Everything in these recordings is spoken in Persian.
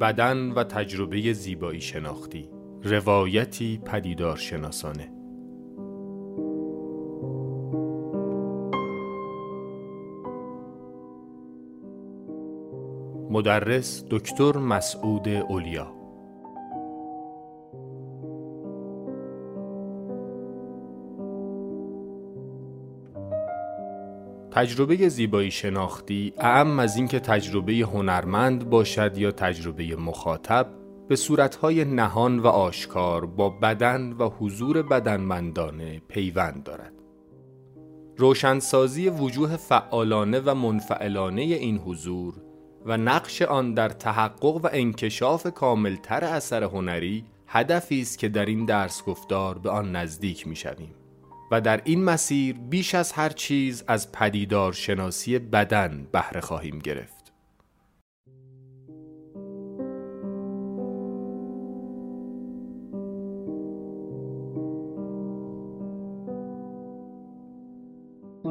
بدن و تجربه زیبایی شناختی. روایتی پدیدار شناسانه. مدرس دکتر مسعود اولیا. تجربه زیبایی شناختی اعم از اینکه تجربه هنرمند باشد یا تجربه مخاطب به صورتهای نهان و آشکار با بدن و حضور بدنمندانه پیوند دارد. روشنسازی وجوه فعالانه و منفعلانه این حضور و نقش آن در تحقق و انکشاف کاملتر اثر هنری هدفی است که در این درس گفتار به آن نزدیک می شویم. و در این مسیر بیش از هر چیز از پدیدار شناسی بدن بهره خواهیم گرفت.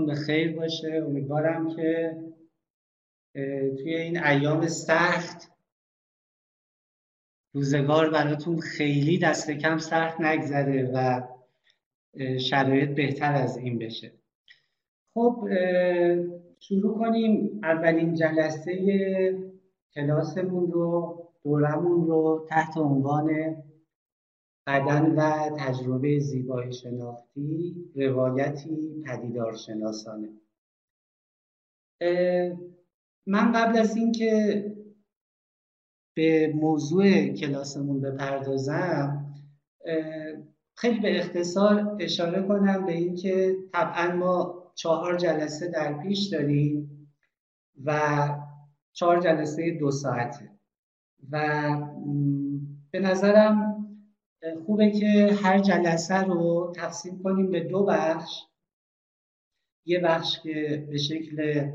به خیر باشه امیدوارم که توی این ایام سخت روزگار براتون خیلی دست کم سخت نگذره و شرایط بهتر از این بشه. خب شروع کنیم. اولین جلسه کلاسمون رو دورمون رو تحت عنوان بدن و تجربه زیبایی شناختی روایتی پدیدار شناسانه. من قبل از اینکه به موضوع کلاسمون بپردازم خیلی به اختصار اشاره کنم به اینکه طبعا ما چهار جلسه در پیش داریم و چهار جلسه دو ساعته. و به نظرم خوبه که هر جلسه رو تقسیم کنیم به دو بخش. یه بخش که به شکل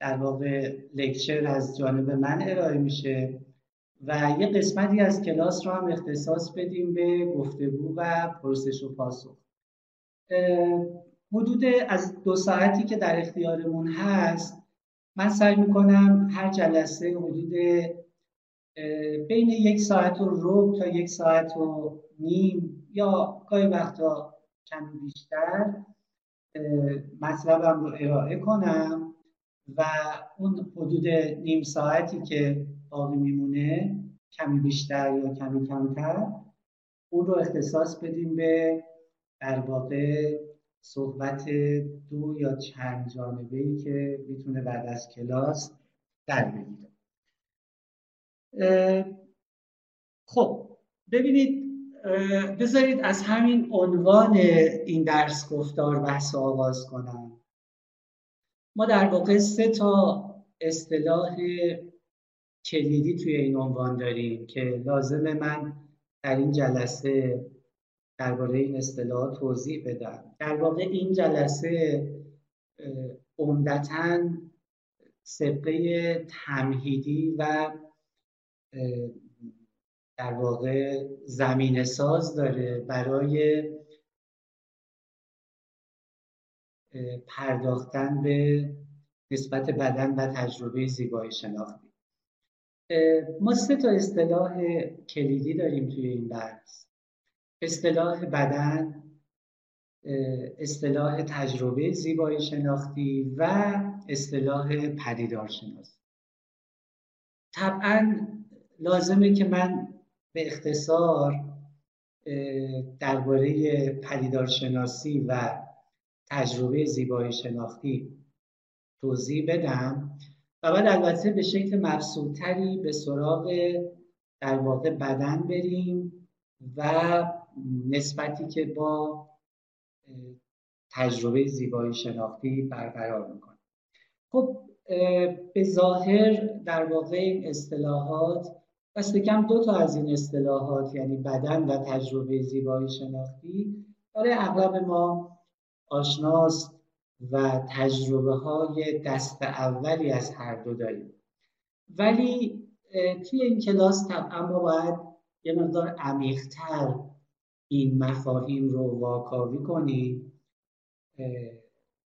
در واقع لکچر از جانب من ارائه میشه. و یه قسمتی از کلاس رو هم اختصاص بدیم به گفتگو و پرسش و پاسخ. حدود از دو ساعتی که در اختیارمون هست من سعی می‌کنم هر جلسه حدود بین یک ساعت و روب تا یک ساعت و نیم یا گاهی وقتا کمی بیشتر مطلبم رو ارائه کنم و اون حدود نیم ساعتی که باقی میمونه کمی بیشتر یا کمی کمتر اون رو اختصاص بدیم به در واقع صحبت دو یا چند جانبه ای که می‌تونه بعد از کلاس در بگیره. خب ببینید بذارید از همین عنوان این درس گفتار بحث آغاز کنم. ما در واقع سه تا اصطلاح کلیدی توی این عنوان داریم که لازم من در این جلسه درباره این اصطلاح توضیح بدم. در واقع این جلسه عمدتا سبقه تمهیدی و در واقع زمین ساز داره برای پرداختن به نسبت بدن و تجربه زیبایی شناختی ما سه تا اصطلاح کلیدی داریم توی این بحث. اصطلاح بدن اصطلاح تجربه زیبایی شناختی و اصطلاح پدیدار شناسی. طبعا لازمه که من به اختصار درباره پدیدار شناسی و تجربه زیبایی شناختی توضیح بدم. و بعد البته به شکل مفصولتری به سراغ در واقع بدن بریم و نسبتی که با تجربه زیبایی شناختی برقرار می‌کنه خب به ظاهر در واقع این اصطلاحات دست کم دو تا از این اصطلاحات یعنی بدن و تجربه زیبایی شناختی برای اغلب ما آشناست. و تجربه های دست اولی از هر دو داریم. ولی توی این کلاس طبعا ما باید یه مقدار عمیقتر این مفاهیم رو واکاوی کنیم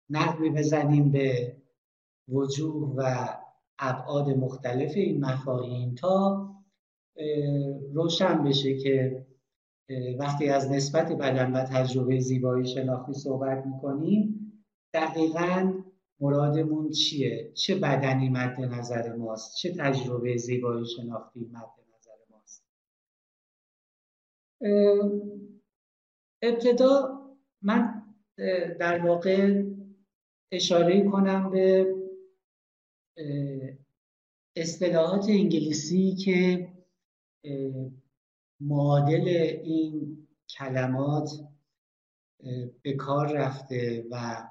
نقبی بزنیم به وجوه و ابعاد مختلف این مفاهیم تا روشن بشه که وقتی از نسبت بدن و تجربه زیبایی شناختی صحبت می‌کنیم دقیقا مرادمون چیه؟ چه بدنی مد نظر ماست؟ چه تجربه زیبایی شناختی مد نظر ماست؟ ابتدا من در واقع اشاره کنم به اصطلاحات انگلیسی که معادل این کلمات به کار رفته و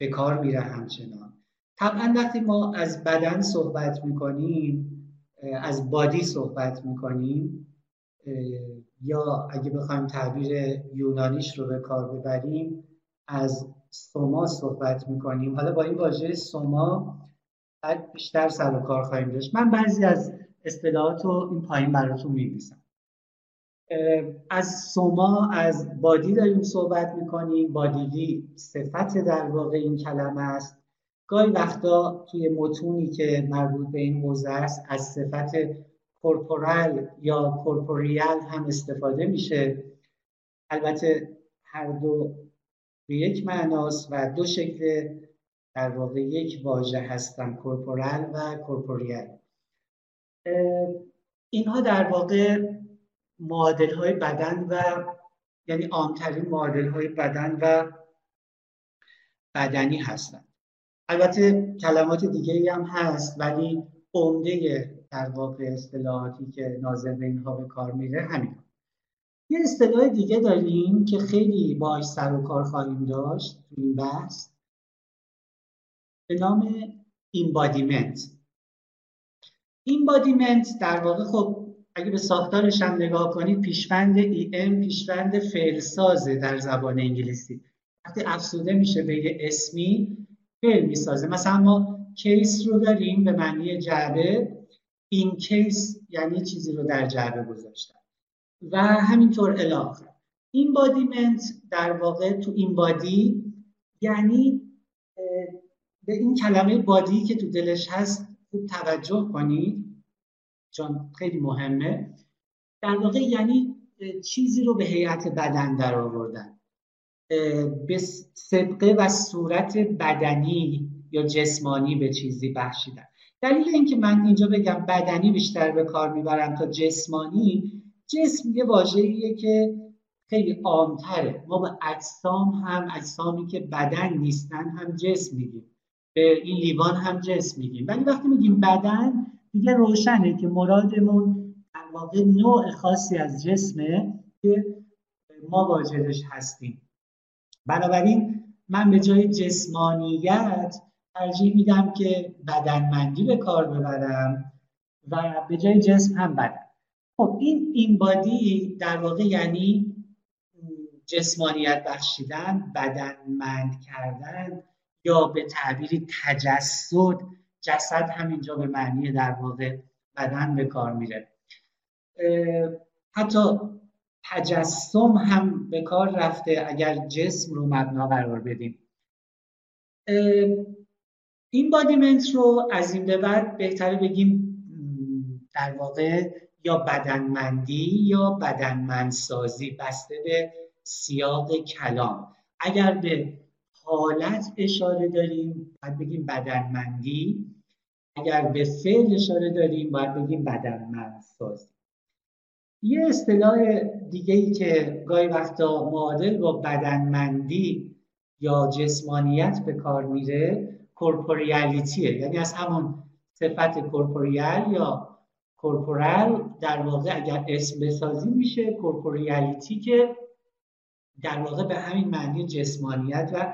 به کار میره همچنان. طبعا وقتی ما از بدن صحبت می‌کنیم از بادی صحبت می‌کنیم یا اگه بخوایم تعبیر یونانیش رو به کار ببریم از سوما صحبت می‌کنیم. حالا با این واژه سوما بیشتر سر و کار خواهیم داشت. من بعضی از اصطلاحات رو این پایین براتون می‌نویسم. از سوما از بادی داریم صحبت می‌کنیم. بادیلی صفت در واقع این کلمه است. گاهی وقتا توی متونی که مربوط به این موزه است از صفت کورپورال یا کورپوریال هم استفاده میشه. البته هر دو به یک معناست و دو شکل در واقع یک واژه هستن کورپورال و کورپوریال اینها در واقع معادل های بدن و یعنی عامترین معادل های بدن و بدنی هستند. البته کلمات دیگه هم هست ولی عمده در واقع اصطلاحاتی که ناظر به اینها به کار میره همین. یه اصطلاح دیگه داریم که خیلی باش سر و کار خواهیم داشت این بحث. به نام embodiment embodiment در واقع خب اگه به ساختارش هم نگاه کنید پیشوند em پیشوند فعل در زبان انگلیسی. وقتی افزوده میشه به یه اسمی فعل می‌سازه. مثلا ما case رو داریم به معنی جعبه. encase یعنی چیزی رو در جعبه گذاشتن. و همینطور الی آخر embodiment در واقع تو embody یعنی به این کلمه body که تو دلش هست خوب توجه کنید. چون خیلی مهمه. در واقع یعنی چیزی رو به هیئت بدن در آوردن. به سبقه و صورت بدنی یا جسمانی به چیزی بخشیدن. دلیل اینکه من اینجا بگم بدنی بیشتر به کار می‌برم تا جسمانی جسم یه واژه‌ایه که خیلی عامتره. ما به اجسام هم اجسامی که بدن نیستن هم جسم میگیم. به این لیوان هم جسم میگیم. ولی وقتی میگیم بدن دیگه روشنه که مرادمون در واقع نوع خاصی از جسمه که ما واجدش هستیم. بنابراین من به جای جسمانیت ترجیح میدم که بدنمندی به کار ببرم و به جای جسم هم بدن. خب این این بادی در واقع یعنی جسمانیت بخشیدن بدنمند کردن یا به تعبیری تجسد جسد همینجا به معنی در واقع بدن به کار میره. حتی تجسم هم به کار رفته اگر جسم رو مبنا قرار بدیم. این بادیمنت رو از این به بعد بهتره بگیم در واقع یا بدنمندی یا بدنمندسازی بسته به سیاق کلام. اگر به حالت اشاره داریم باید بگیم بدنمندی اگر به فعل اشاره داریم باید بگیم بدنمندسازی. یه اصطلاح دیگه ای که گاهی وقتا معادل با بدنمندی یا جسمانیت به کار میره کورپوریالیتیه یعنی از همون صفت کورپوریال یا کورپورال در واقع اگر اسم بسازی میشه کورپوریالیتی که در واقع به همین معنی جسمانیت و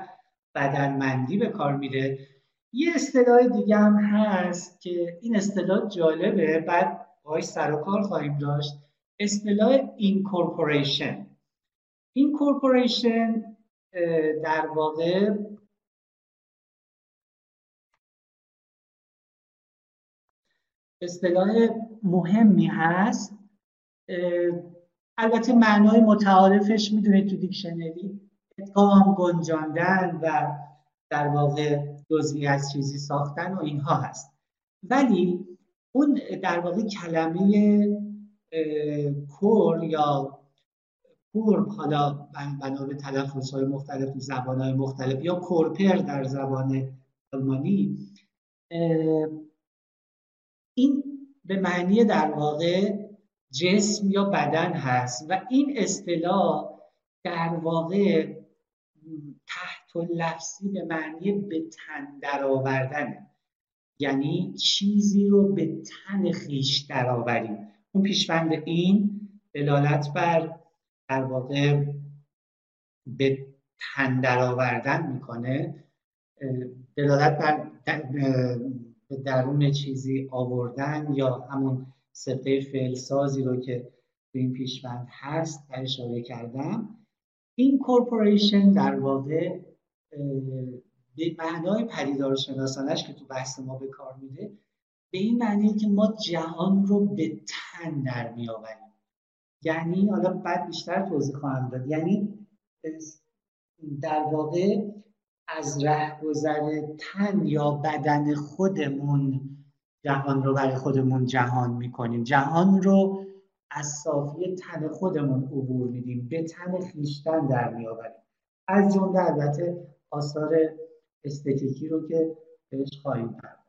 بدنمندی به کار میره. یه اصطلاح دیگه هم هست که این اصطلاح جالبه. بعد باهاش سر و کار خواهیم داشت. اصطلاح incorporation incorporation در واقع اصطلاح مهمی هست. البته معنای متعارفش می‌دونید تو دیکشنری. ادغام گنجاندن و در واقع جزئی از چیزی ساختن و اینها هست. ولی اون در واقع کلمه کور یا کورپ حالا بنا به تلفظ های مختلف تو زبان مختلف یا کورپر در زبان آلمانی این به معنی در واقع جسم یا بدن هست. و این اصطلاح در واقع لفظی به معنی به تن درآوردنه یعنی چیزی رو به تن خیش درآوریم. اون پیشوند این دلالت بر در واقع به تن درآوردن می‌کنه. دلالت بر به درون چیزی آوردن یا همون سفته فعلسازی رو که به این پیشوند هست اشاره کردم. این کورپوریشن در واقع به معنای پدیدار شناسانش که تو بحث ما به کار میده به این معنی که ما جهان رو به تن در میآوریم. یعنی حالا بعد بیشتر توضیح خواهم داد. یعنی در واقع از رهگذر تن یا بدن خودمون جهان رو برای خودمون جهان می‌کنیم. جهان رو از صافی تن خودمون عبور میدیم به تن خیشتن در میآوریم. از جمله البته آثار استتیکی رو که بهش خواهیم پرداخت.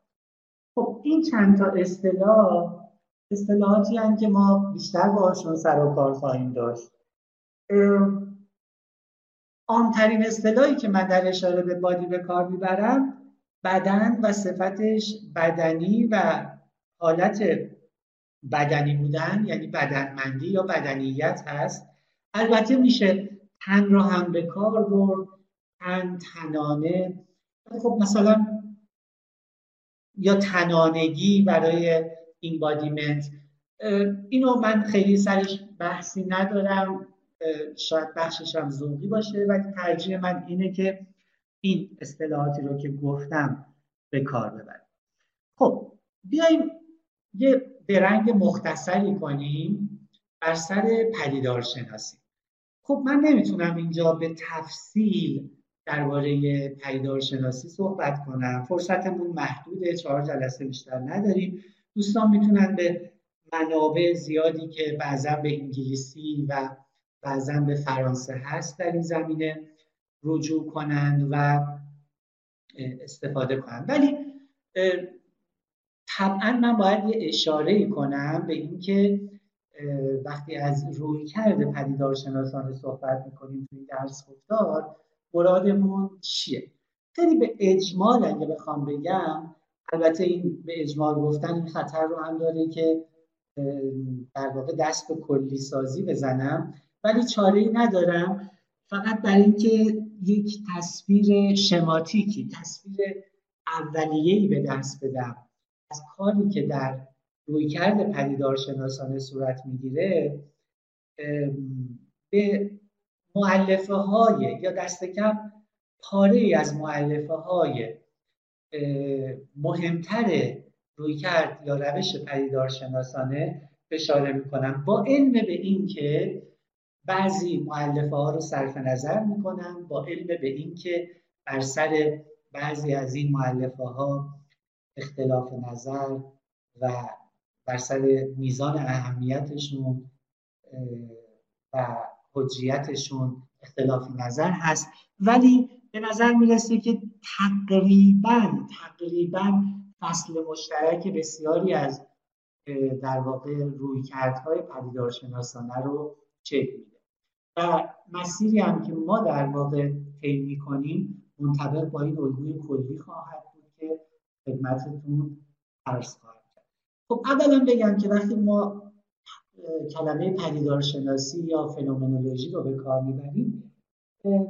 خب این چند تا اصطلاح اصطلاحاتی هم که ما بیشتر باهاشون سر و کار خواهیم داشت. عامترین اصطلاحی که من در اشاره به بادی به کار می‌برم بدن و صفتش بدنی و حالت بدنی بودن یعنی بدنمندی یا بدنیت هست. البته میشه تن را هم به کار برد. تن تنانه. خب مثلا یا تنانگی برای این بادیمنت اینو من خیلی سرش بحثی ندارم. شاید بخشش هم ذوقی باشه ولی ترجیح من اینه که این اصطلاحاتی رو که گفتم به کار ببریم خب بیایم یه درنگ مختصری کنیم بر سر پدیدار شناسی خب من نمی‌تونم اینجا به تفصیل درباره پدیدار شناسی صحبت کنم. فرصتمون محدوده چهار جلسه بیشتر نداریم. دوستان می‌تونن به منابع زیادی که بعضا به انگلیسی و بعضا به فرانسه هست در این زمینه رجوع کنند و استفاده کنند ولی طبعا من باید یه اشاره کنم به اینکه وقتی از روی کرده پدیدار صحبت می‌کنیم توی درس گفتار مرادمون چیه؟ خیلی به اجمال اگه بخوام بگم البته این به اجمال گفتن این خطر رو هم داره که در واقع دست به کلی سازی بزنم ولی چاره ای ندارم. فقط برای اینکه یک تصویر شماتیکی تصویر اولیه‌ای به دست بدم. از کاری که در رویکرد پدیدار شناسانه صورت می‌گیره به معلفه های یا دست کم پاره ای از معلفه های مهمتر رویکرد یا روش پدیدار شناسانه اشاره می‌کنم. با علم به این که بعضی معلفه ها رو صرف نظر می‌کنم با علم به این که بر سر بعضی از این معلفه ها اختلاف نظر و بر سر میزان اهمیتشون و حجیتشون اختلاف نظر هست. ولی به نظر می‌رسه که تقریبا تقریبا فصل مشترک بسیاری از در واقع رویکردهای پدیدارشناسانه رو چک میده. و مسیری هم که ما در واقع طی می‌کنیم منطبق با این الگوی کلی خواهد بود که خدمتتون عرض خواهد کرد. خب اولا بگم که وقتی ما کلمه پدیدارشناسی یا فنومنولوژی رو به کار می‌بریم. به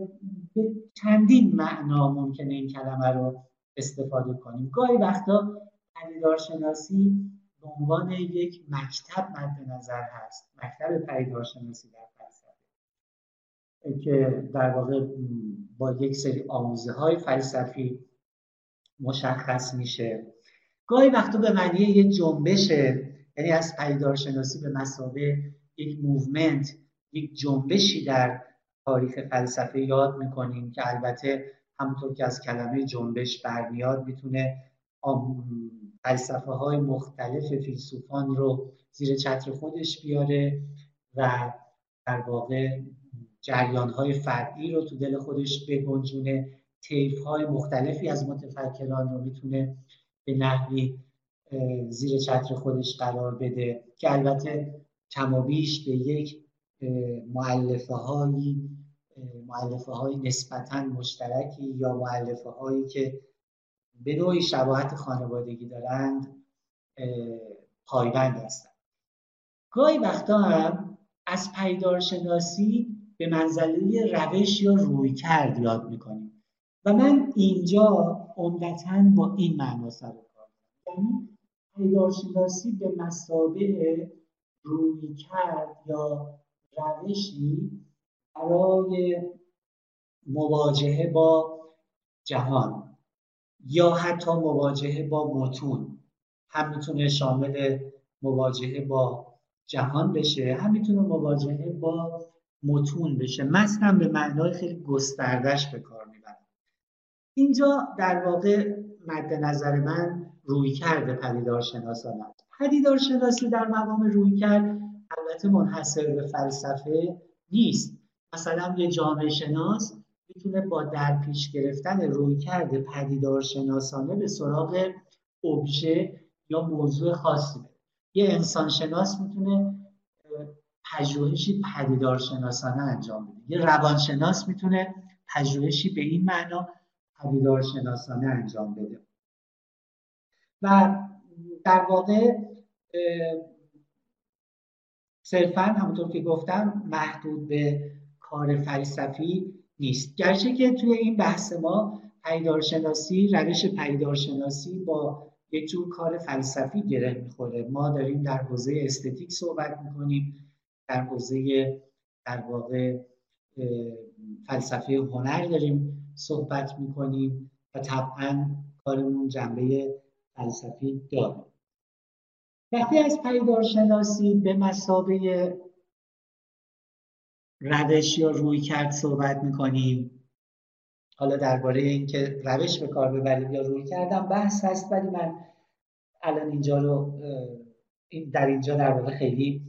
چندین معنا ممکنه این کلمه رو استفاده کنیم. گاهی وقتا پدیدارشناسی به عنوان یک مکتب مد نظر هست. مکتب پدیدارشناسی در که در واقع با یک سری آموزه های فلسفی مشخص میشه. گاهی وقتا به معنی یک جنبشه یعنی از شناسی به مثابه یک movement یک جنبشی در تاریخ فلسفه یاد می‌کنیم که البته همونطور که از کلمه جنبش برمیاد می‌تونه فلسفه های مختلف فیلسوفان رو زیر چتر خودش بیاره و در واقع جریان های فردی رو تو دل خودش بگنجونه تیف های مختلفی از متفکران رو می‌تونه به نحوی زیر چتر خودش قرار بده که البته کمابیش به یک معلفه هایی معلفه های نسبتا مشترکی یا معلفه هایی که به نوعی شباهت خانوادگی دارند پایبند هستند. گاهی وقتا هم از پیدارشناسی به منزله روش یا روی کرد یاد می‌کنیم. و من اینجا عمدتا با این معنا سر کار یعنی پیدارشناسی به مسابه روی کرد یا روشی برای مواجهه با جهان یا حتی مواجهه با متون. هم می‌تونه شامل مواجهه با جهان بشه هم می‌تونه مواجهه با متون بشه. مثلا به معنای خیلی گستردش به کار می‌برم اینجا در واقع مد نظر من روی کرده پدیدار شناسان است. پدیدار شناسی در مقام روی کرد البته منحصر به فلسفه نیست. مثلا یه جامعه شناس می‌تونه با در پیش گرفتن روی کرده پدیدار شناسانه به سراغ ابژه یا موضوع خاصی بره. یه انسان شناس می‌تونه پژوهشی پدیدار شناسانه انجام بده. یه روانشناس می‌تونه پژوهشی به این معنا پدیدار شناسانه انجام بده. و در واقع صرفا همونطور که گفتم محدود به کار فلسفی نیست. گرچه که توی این بحث ما پیدارشناسی روش پیدارشناسی با یک جور کار فلسفی گره می‌خوره. ما داریم در حوزه استتیک صحبت می‌کنیم در حوزه در واقع فلسفه هنر داریم صحبت می‌کنیم و طبعا کارمون جنبه فلسفی داره وقتی از پیدارشناسی به مسابه روش یا روی کرد صحبت می‌کنیم حالا درباره اینکه روش به کار ببریم یا روی کردم بحث هست ولی من الان اینجا رو در اینجا در واقع خیلی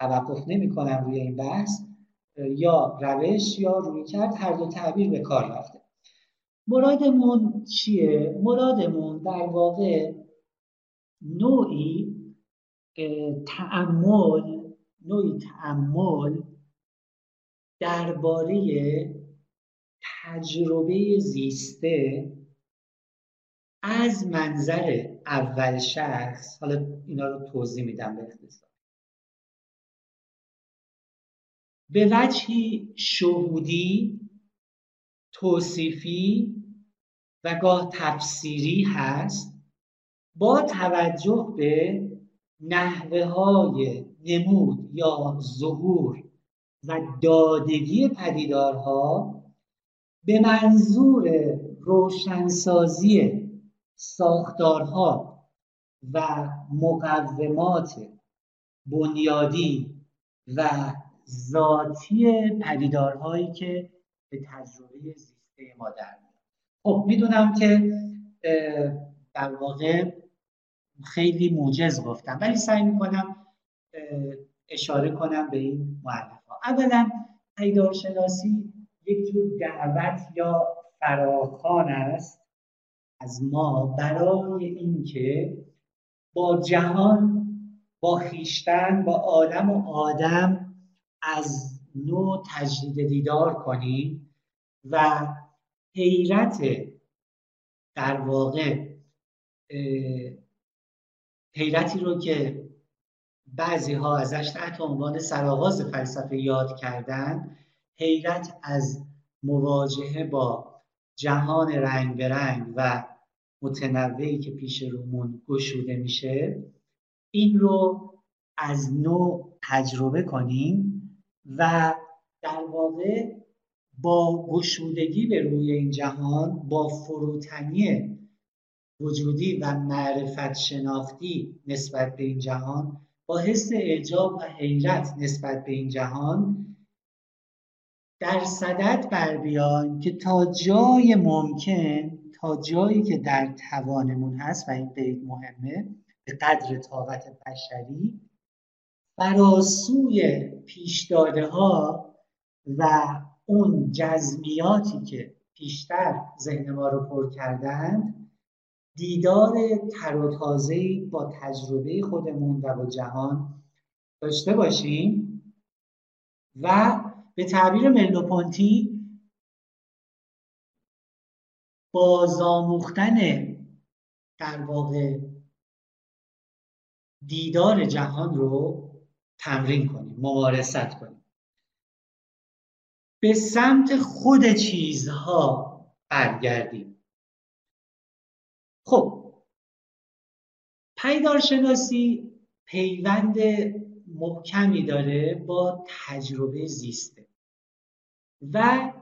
توقف نمی کنم روی این بحث. یا روش یا روی کرد هر دو تعبیر به کار رفته. مرادمون چیه؟ مرادمون در واقع نوعی تعمل نوعی تعمل درباره تجربه زیسته از منظر اول شخص حالا اینا رو توضیح میدم به اختصار. به وجهی شهودی توصیفی و گاه تفسیری هست. با توجه به نحوه های نمود یا ظهور و دادگی پدیدارها به منظور روشنسازی ساختارها و مقومات بنیادی و ذاتی پدیدارهایی که به تجربه زیسته ما در خب می‌دونم که در واقع خیلی موجز گفتم. ولی سعی می‌کنم اشاره کنم به این معلف ها اولا پیدارشناسی یک جور دعوت یا فراخان است از ما برای اینکه با جهان با خیشتن با آدم و آدم از نوع تجدید دیدار کنیم و حیرت در واقع حیرتی رو که بعضی ها ازش تحت عنوان سرآغاز فلسفه یاد کردن حیرت از مواجهه با جهان رنگ به رنگ و متنوعی که پیش رومون گشوده میشه. این رو از نوع تجربه کنیم و در واقع با گشودگی به روی این جهان با فروتنی وجودی و معرفت شناختی نسبت به این جهان با حس اعجاب و حیرت نسبت به این جهان در صدد بر بیایم که تا جای ممکن تا جایی که در توانمون هست و این قید مهمه به قدر طاقت بشری فراسوی پیش ها و اون جزمیاتی که پیشتر ذهن ما رو پر کردند دیدار تر و با تجربه خودمون و با جهان داشته باشیم و به تعبیر ملوپونتی بازآموختن در واقع دیدار جهان رو تمرین کنیم ممارست کنیم. به سمت خود چیزها برگردیم. پیدارشناسی پیوند محکمی داره با تجربه زیسته. و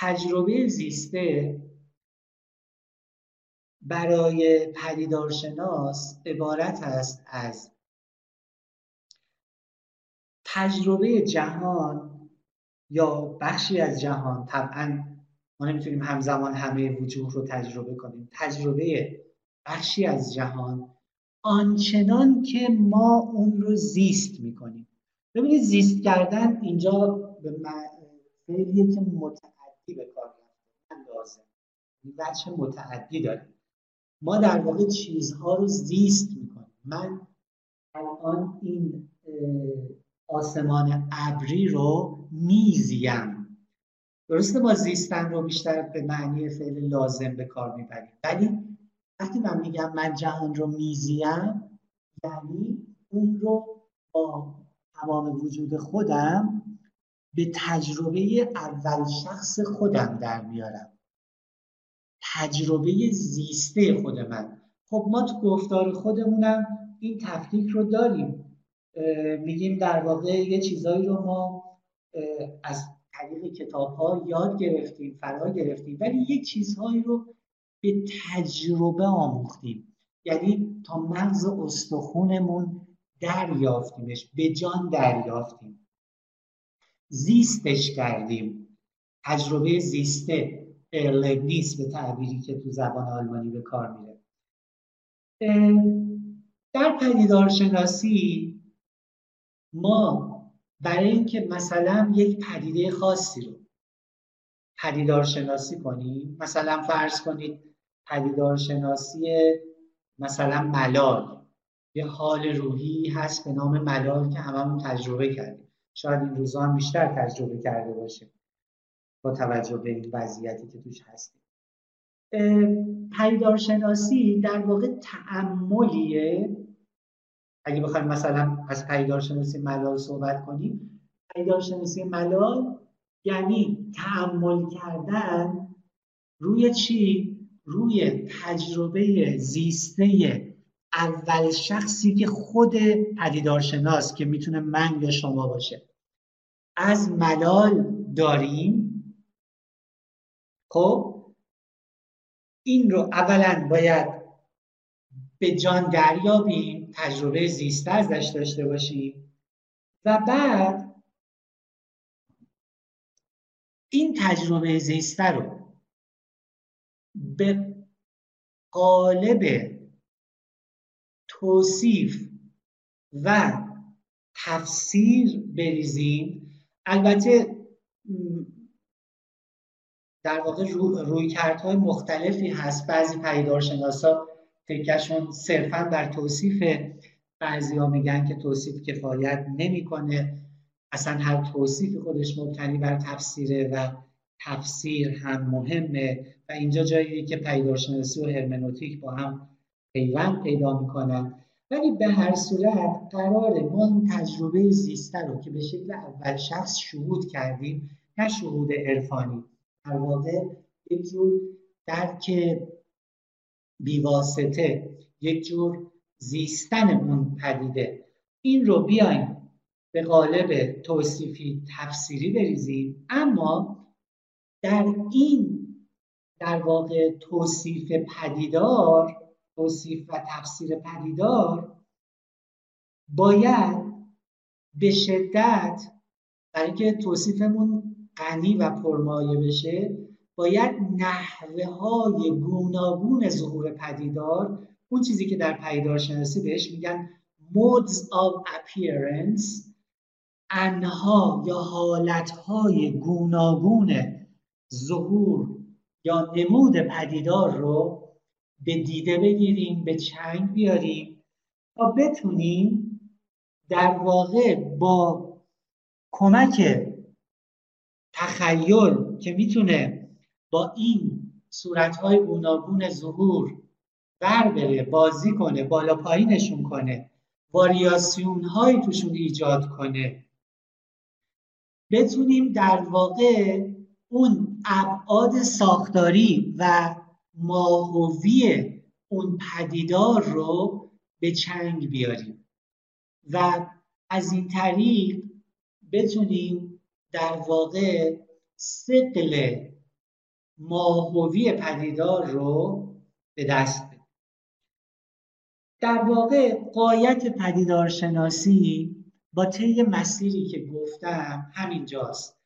تجربه زیسته برای پدیدارشناس عبارت است از تجربه جهان یا بخشی از جهان. طبعا ما نمی‌تونیم همزمان همه وجوه رو تجربه کنیم. تجربه بخشی از جهان آنچنان که ما اون رو زیست می‌کنیم. ببینید زیست کردن اینجا به فعلیه که متعدی به کار رفته لازم. بچه متعدی داریم. ما در واقع چیزها رو زیست می‌کنیم. من الان این آسمان ابری رو میزیم. درسته ما زیستن رو بیشتر به معنی فعل لازم به کار می‌بریم ولی وقتی من میگم من جهان رو میزیم یعنی اون رو با تمام وجود خودم به تجربه اول شخص خودم در میارم. تجربه زیسته خود من. خب ما تو گفتار خودمونم این تفکیک رو داریم. میگیم در واقع یه چیزایی رو ما از طریق کتاب ها یاد گرفتیم فرا گرفتیم ولی یه چیزهایی رو به تجربه آموختیم. یعنی تا مغز استخونمون دریافتیمش به جان دریافتیم. زیستش کردیم. تجربه زیسته نیست به تعبیری که تو زبان آلمانی به کار میره. در پدیدارشناسی ما برای اینکه مثلا یک پدیده خاصی رو پدیدار شناسی کنیم مثلا فرض کنید پدیدار شناسی مثلا ملال. یه حال روحی هست به نام ملال که هممون تجربه کردیم. شاید این روزا هم بیشتر تجربه کرده باشیم با توجه به این وضعیتی که توش هستیم. پدیدار شناسی در واقع تعملیه اگه بخوایم مثلا از پیدارشناسی ملال صحبت کنیم پیدارشناسی ملال یعنی تعمل کردن روی چی؟ روی تجربه زیسته اول شخصی که خود پدیدارشناس که می‌تونه من یا شما باشه. از ملال داریم. خب؟ این رو اولا باید به جان دریابیم تجربه زیسته ازش داشته باشیم. و بعد این تجربه زیسته رو به قالب توصیف و تفسیر بریزیم. البته در واقع روی کردهای مختلفی هست. بعضی پیدارشناسا تکشون صرفا بر توصیف بعضی ها میگن که توصیف کفایت نمی‌کنه. اصلا هر توصیف خودش مبتنی بر تفسیره و تفسیر هم مهمه و اینجا جایی که پیدارشناسی و هرمنوتیک با هم پیوند پیدا می‌کنن. ولی به هر صورت قرار ما این تجربه زیسته رو که به شکل اول شخص شهود کردیم نه شهود عرفانی. در واقع یک جور درک بیواسطه یک جور زیستن اون پدیده. این رو بیایم به قالب توصیفی تفسیری بریزیم. اما در این در واقع توصیف پدیدار توصیف و تفسیر پدیدار باید به شدت برای اینکه توصیفمون غنی و پرمایه بشه باید نحوه های گوناگون ظهور پدیدار اون چیزی که در پدیدارشناسی بهش میگن modes of appearance انها یا حالتهای گوناگون ظهور یا نمود پدیدار رو به دیده بگیریم به چنگ بیاریم تا بتونیم در واقع با کمک تخیل که می‌تونه با این صورتهای گوناگون ظهور بر بره بازی کنه بالا پایینشون کنه واریاسیون های توشون ایجاد کنه. بتونیم در واقع اون ابعاد ساختاری و ماهوی اون پدیدار رو به چنگ بیاریم و از این طریق بتونیم در واقع سقل ماهوی پدیدار رو به دست بدیم. در واقع قایت پدیدارشناسی با طی مسیری که گفتم همینجاست.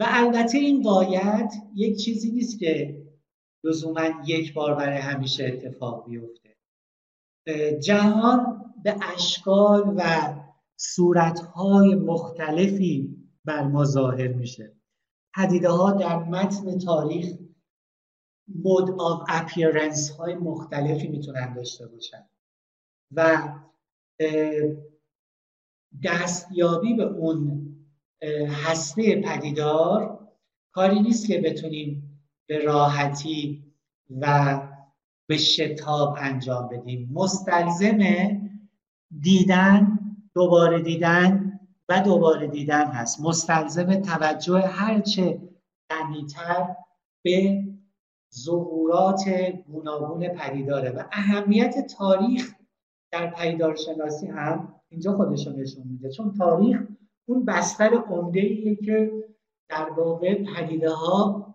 و البته این غایت یک چیزی نیست که لزوما یک بار برای همیشه اتفاق بیفته. جهان به اشکال و صورتهای مختلفی بر ما ظاهر میشه. پدیده ها در متن تاریخ mode of appearance های مختلفی می‌تونن داشته باشن و دستیابی به اون هسته پدیدار کاری نیست که بتونیم به راحتی و به شتاب انجام بدیم. مستلزم دیدن دوباره دیدن و دوباره دیدن هست. مستلزم توجه هرچه غنیتر به ظهورات گوناگون پدیداره. و اهمیت تاریخ در پدیدارشناسی هم اینجا خودشون نشون میده. چون تاریخ اون بستر عمده ایه که در واقع پدیده ها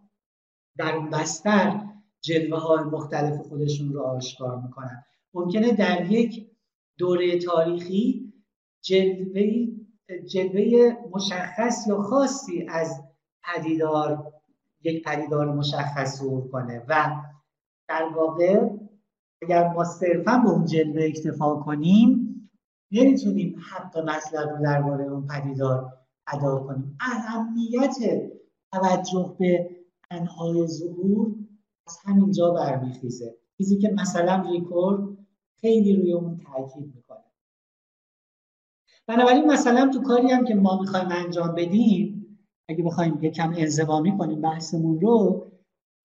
در اون بستر جلوه های مختلف خودشون رو آشکار می‌کنن. ممکنه در یک دوره تاریخی جلوه جلوه مشخص یا خاصی از پدیدار یک پدیدار مشخص ظهور کنه و در واقع اگر ما صرفا به اون جلوه اکتفا کنیم نمی‌تونیم حق مطلب رو درباره اون پدیدار ادا کنیم. اهمیت توجه به انهای ظهور از همینجا برمیخیزه. چیزی که مثلا ریکورد خیلی روی اون تاکید می‌کنه. بنابراین مثلا تو کاری هم که ما می‌خوایم انجام بدیم اگه بخوایم یکم انزوامی کنیم بحثمون رو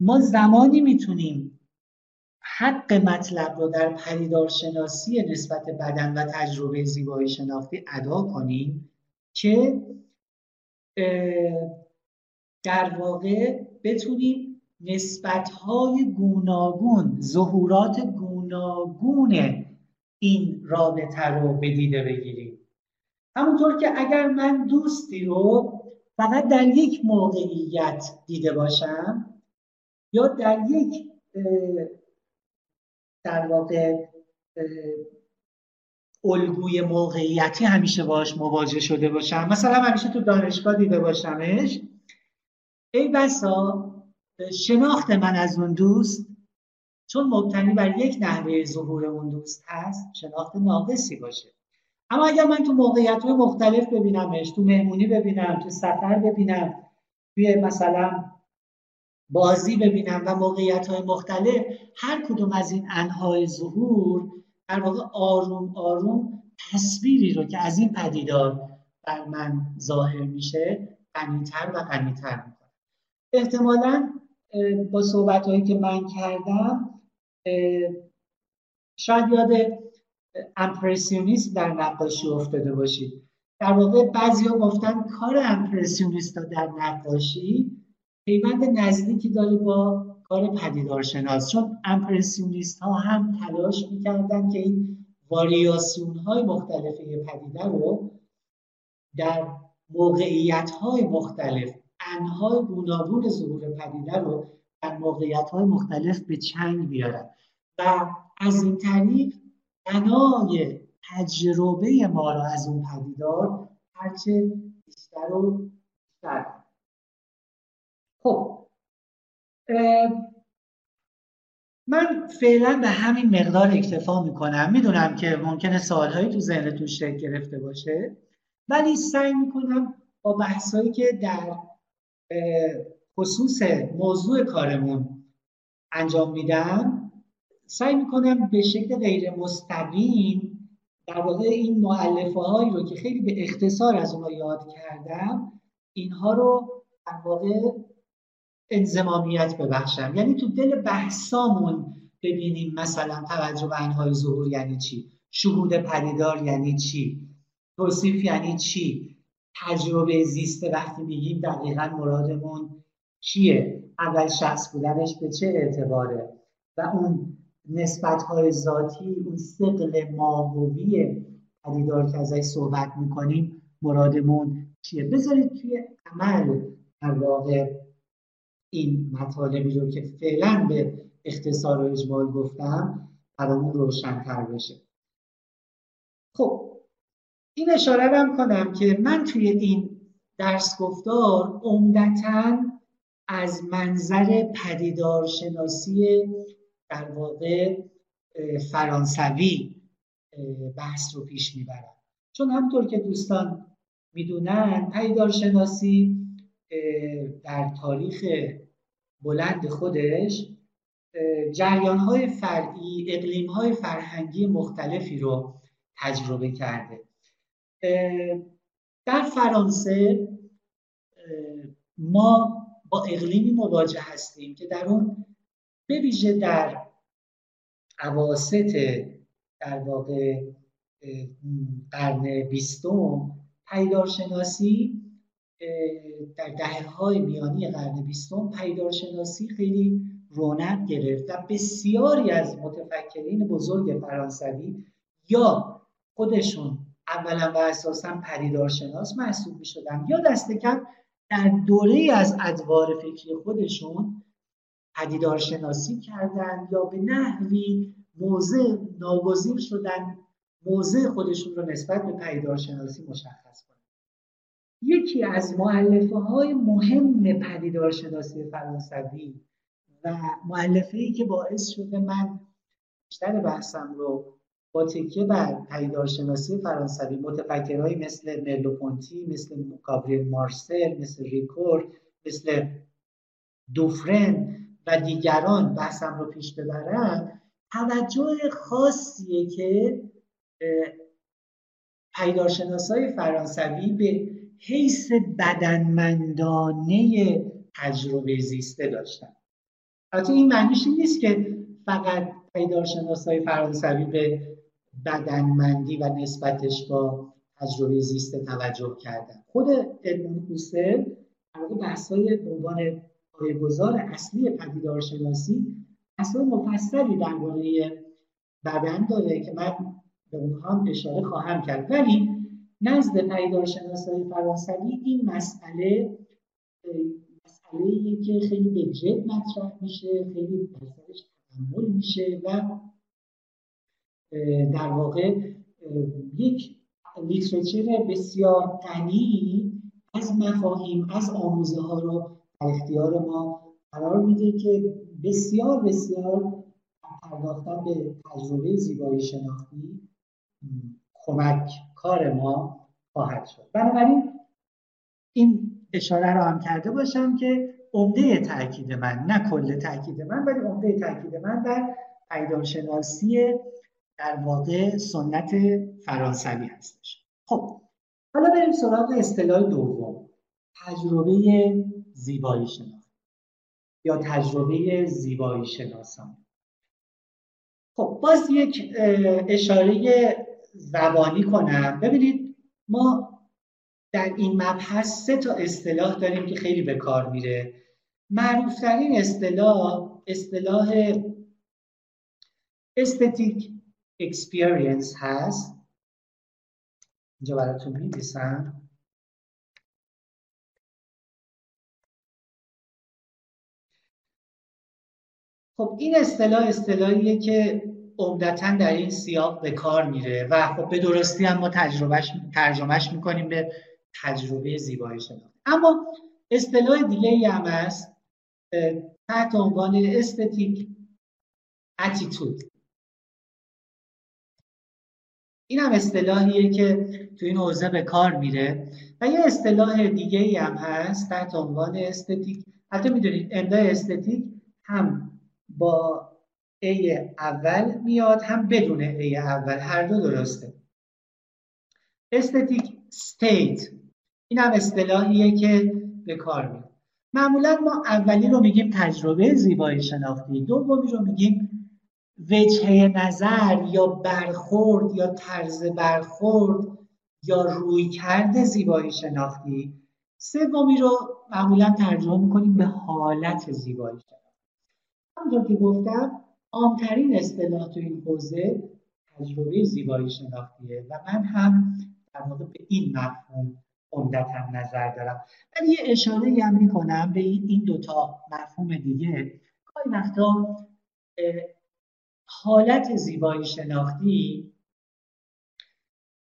ما زمانی می‌تونیم حق مطلب رو در پدیدارشناسی نسبت بدن و تجربه زیبایی شناختی ادا کنیم که در واقع بتونیم نسبتهای گوناگون ظهورات گوناگون این رابطه رو به دیده بگیریم. همونطور که اگر من دوستی رو فقط در یک موقعیت دیده باشم یا در یک در واقع الگوی موقعیتی همیشه باش مواجه شده باشم. مثلا همیشه تو دانشگاه دیده باشمش. ای بسا شناخت من از اون دوست چون مبتنی بر یک نحوه ظهور اون دوست هست شناخت ناقصی باشه. اما اگر من تو موقعیت های مختلف ببینمش تو مهمونی ببینم تو سفر ببینم توی مثلا بازی ببینم و موقعیت های مختلف هر کدوم از این انهای ظهور در واقع آروم آروم تصویری رو که از این پدیدار بر من ظاهر میشه غنیتر و غنیتر می‌کنه. احتمالا با صحبت هایی که من کردم شاید یاد امپرسیونیست در نقاشی افتاده باشید. در واقع بعضی گفتن کار امپرسیونیست در نقاشی پیوند نزدیکی داره با کار پدیدارشناس. چون امپرسیونیست ها هم تلاش می‌کردن که این واریاسیون های مختلف پدیده رو در موقعیت های مختلف انهای گوناگون ظهور پدیده رو در موقعیت های مختلف به چنگ بیارن. و از این طریق بنای تجربه ما را از اون پدیدار هرچه بیشتر و بیشتر خب من فعلا به همین مقدار اکتفا می‌کنم. می‌دونم که ممکنه سوالهایی تو ذهنتون شکل گرفته باشه ولی سعی می‌کنم با بحثایی که در خصوص موضوع کارمون انجام میدم سعی می‌کنم به شکل غیر مستقیم در واقع این معلفه هایی رو که خیلی به اختصار از اونها یاد کردم اینها رو در واقع انزمامیت ببخشم. یعنی تو دل بحثامون ببینیم مثلا توجه به انهای ظهور یعنی چی؟ شهود پدیدار یعنی چی؟ توصیف یعنی چی؟ تجربه زیسته وقتی میگیم دقیقا مرادمون چیه؟ اول شخص بودنش به چه اعتباره؟ و اون نسبت های ذاتی اون سقل ماهوی پدیدار که ازش صحبت می‌کنیم مرادمون چیه؟ بذارید توی عمل در واقع این مطالبی رو که فعلا به اختصار و اجمال گفتم برامون روشنتر بشه. خب این اشاره هم کنم که من توی این درس گفتار عمدتا از منظر پدیدارشناسی در واقع فرانسوی بحث رو پیش می‌برم. چون همطور که دوستان می‌دونن پدیدارشناسی در تاریخ بلند خودش جریان های فرعی اقلیم های فرهنگی مختلفی رو تجربه کرده. در فرانسه ما با اقلیمی مواجه هستیم که در اون به ویژه در عواست در واقع قرن بیستم پیدارشناسی در دهه های میانی قرن بیستم پیدارشناسی خیلی رونق گرفت و بسیاری از متفکرین بزرگ فرانسوی یا خودشون اولا و اساسا پدیدارشناس محسوب می شدن یا دست کم در دوره از ادوار فکری خودشون پدیدارشناسی کردند یا به نحوی موضع ناگزیر شدن موضع خودشون رو نسبت به پدیدارشناسی مشخص کنند یکی از معلفه های مهم پدیدارشناسی فرانسوی و معلفه ای که باعث شده من بیشتر بحثم رو با تکیه بر پدیدارشناسی فرانسوی متفکرهایی مثل مرلوپونتی مثل گابریل مارسل مثل ریکور مثل دوفرن و دیگران بحثم رو پیش ببرم توجه خاصیه که های فرانسوی به حیث بدنمندانه تجربه زیسته داشتن. البته این معنیش نیست که فقط های فرانسوی به بدنمندی و نسبتش با تجربه زیست توجه کردن. خود ادمون هوسل در واقع بحث‌های به عنوان اصلی پدیدارشناسی بحث‌های مفصلی درباره بدن داره که من به اونها هم اشاره خواهم کرد. ولی نزد پدیدارشناسای فرانسوی این مسئله مسئله که خیلی به جد مطرح میشه خیلی درسش تحمل میشه و در واقع یک لیترچر بسیار غنی از مفاهیم از آموزه ها رو در اختیار ما قرار میده که بسیار بسیار پرداختن به تجربه زیبایی شناختی کمک کار ما خواهد شد. بنابراین این اشاره رو هم کرده باشم که عمده تاکید من نه کل تاکید من ولی عمده تاکید من در پیداشناسی در واقع سنت فرانسوی هستش. خب حالا بریم سراغ اصطلاح دوم تجربه زیبایی شناخت یا تجربه زیبایی شناسان. خب باز یک اشاره زبانی کنم. ببینید ما در این مبحث سه تا اصطلاح داریم که خیلی به کار میره. معروفترین اصطلاح اصطلاح استتیک experience هست. اینجا براتون میدیسم خب این اصطلاح اصطلاحیه که عمدتا در این سیاق به کار میره و خب به درستی هم ما تجربهش ترجمهش می‌کنیم به تجربه زیبایی شناخت. اما اصطلاح دیگه ای هم هست تحت عنوان استتیک اتیتود این هم اصطلاحیه که تو این حوزه به کار میره و یه اصطلاح دیگه ای هم هست تحت عنوان استتیک. حتی می‌دونید املای استتیک هم با ای اول میاد هم بدون ای اول هر دو درسته. استتیک ستیت این هم اصطلاحیه که به کار میاد. معمولا ما اولی رو میگیم تجربه زیبایی شناختی دومی رو میگیم وجهه نظر یا برخورد یا طرز برخورد یا روی کرده زیبایی شناختی. سومی رو معمولا ترجمه می‌کنیم به حالت زیبایی شناختی. همونطور که گفتم عامترین اصطلاح تو این حوزه تجربه زیبایی شناختیه و من هم در واقع به این مفهوم عمدتا نظر دارم. ولی یه اشاره هم می‌کنم به این دوتا مفهوم دیگه. گاهی وقتا حالت زیبایی شناختی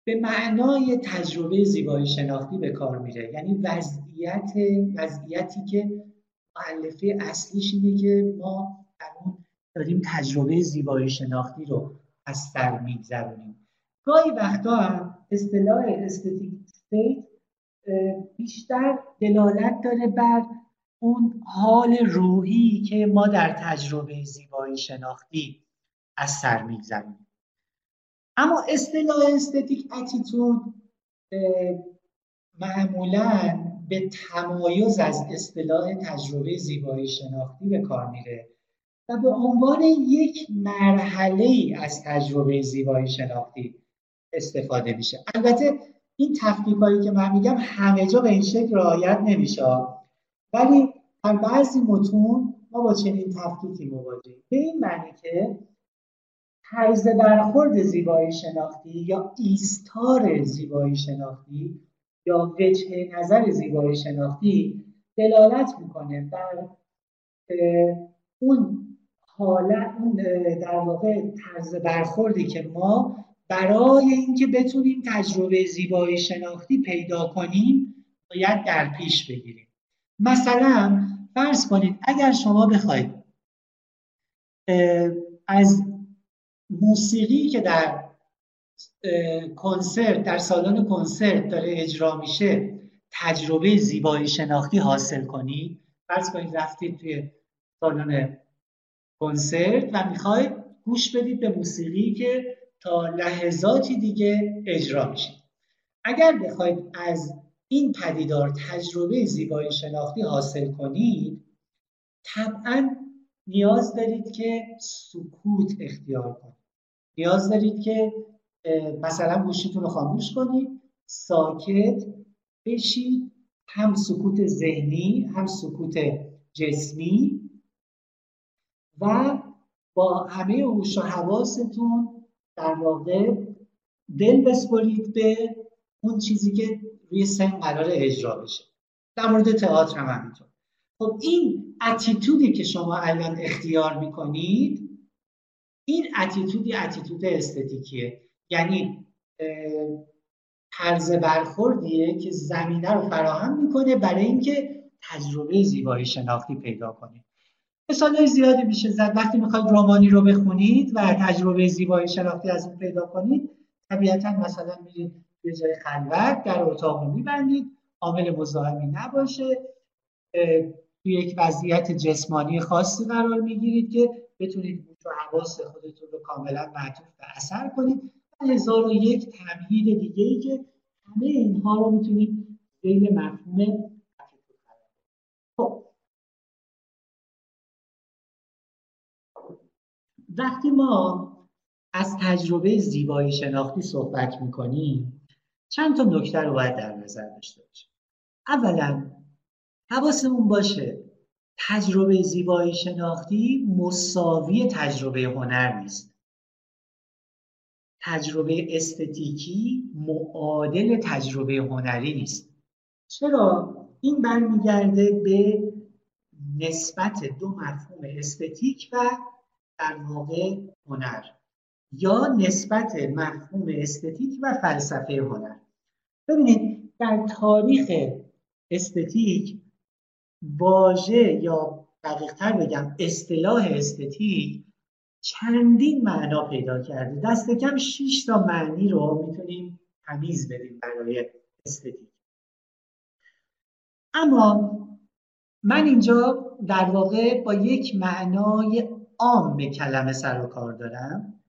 به معنای تجربه زیبایی شناختی به کار میره. یعنی وضعیت وضعیتی که معلفه اصلیش اینه که ما در اون داریم تجربه زیبایی شناختی رو از سر میگذرونیم. گاهی وقتا هم اصطلاح استتیک استیت بیشتر دلالت داره بر اون حال روحی که ما در تجربه زیبایی شناختی از سر میگذرونیم. اما اصطلاح استتیک اتیتود معمولا به تمایز از اصطلاح تجربه زیبایی شناختی به کار میره. و به عنوان یک مرحله از تجربه زیبایی شناختی استفاده میشه. البته این تفکیک هایی که من میگم همه جا به این شکل رعایت نمیشه ولی در بعضی متون ما با چنین تفکیکی مواجهیم. به این معنی که طرز برخورد زیبایی شناختی یا ایستار زیبایی شناختی یا وجه نظر زیبایی شناختی دلالت می‌کنه بر اون حالت اون در واقع طرز برخوردی که ما برای اینکه بتونیم تجربه زیبایی شناختی پیدا کنیم باید در پیش بگیریم. مثلا فرض کنید اگر شما بخواید از موسیقی که در کنسرت در سالن کنسرت داره اجرا میشه تجربه زیبایی شناختی حاصل کنید فرض کنید رفتید توی سالن کنسرت و می‌خواید گوش بدید به موسیقی که تا لحظاتی دیگه اجرا میشه. اگر بخواید از این پدیدار تجربه زیبایی شناختی حاصل کنید طبعا نیاز دارید که سکوت اختیار کنید. نیاز دارید که مثلا گوشیتون رو خاموش کنید ساکت بشید. هم سکوت ذهنی هم سکوت جسمی. و با همه هوش و حواستون در واقع دل بسپرید به اون چیزی که روی سن قرار اجرا بشه. در مورد تئاتر هم همینطور. خب این اتیتودی که شما الان اختیار می‌کنید این اتیتودی اتیتود استتیکیه. یعنی طرز برخوردیه که زمینه رو فراهم می‌کنه برای اینکه تجربه زیبایی شناختی پیدا کنید مثال زیادی میشه زد. وقتی می‌خواید رومانی رو بخونید و تجربه زیبایی شناختی از اون پیدا کنید طبیعتا مثلا میرید به جای خلوت در اتاق رو میبندید عامل مزاحمی نباشه. توی یک وضعیت جسمانی خاصی قرار می‌گیرید که بتونید و حواس خودتون رو کاملا معطوف به اثر کنید. و هزار و یک تمهید دیگه ای که همه اینها رو می‌تونید زیر مفهوم وقتی ما از تجربه زیبایی شناختی صحبت می‌کنیم چند تا نکته رو باید در نظر داشته باشیم. اولا حواسمون باشه تجربه زیبایی شناختی مساوی تجربه هنر نیست. تجربه استتیکی معادل تجربه هنری نیست. چرا؟ این برمیگرده به نسبت دو مفهوم استتیک و در واقع هنر یا نسبت مفهوم استتیک و فلسفه هنر. ببینید در تاریخ استتیک واژه یا دقیقتر بگم اصطلاح استتیک چندین معنا پیدا کرده. دست کم 6 تا معنی رو می‌تونیم تمیز بدیم برای استتیک. اما من اینجا در واقع با یک معنای عام کلمه سر و کار دارم.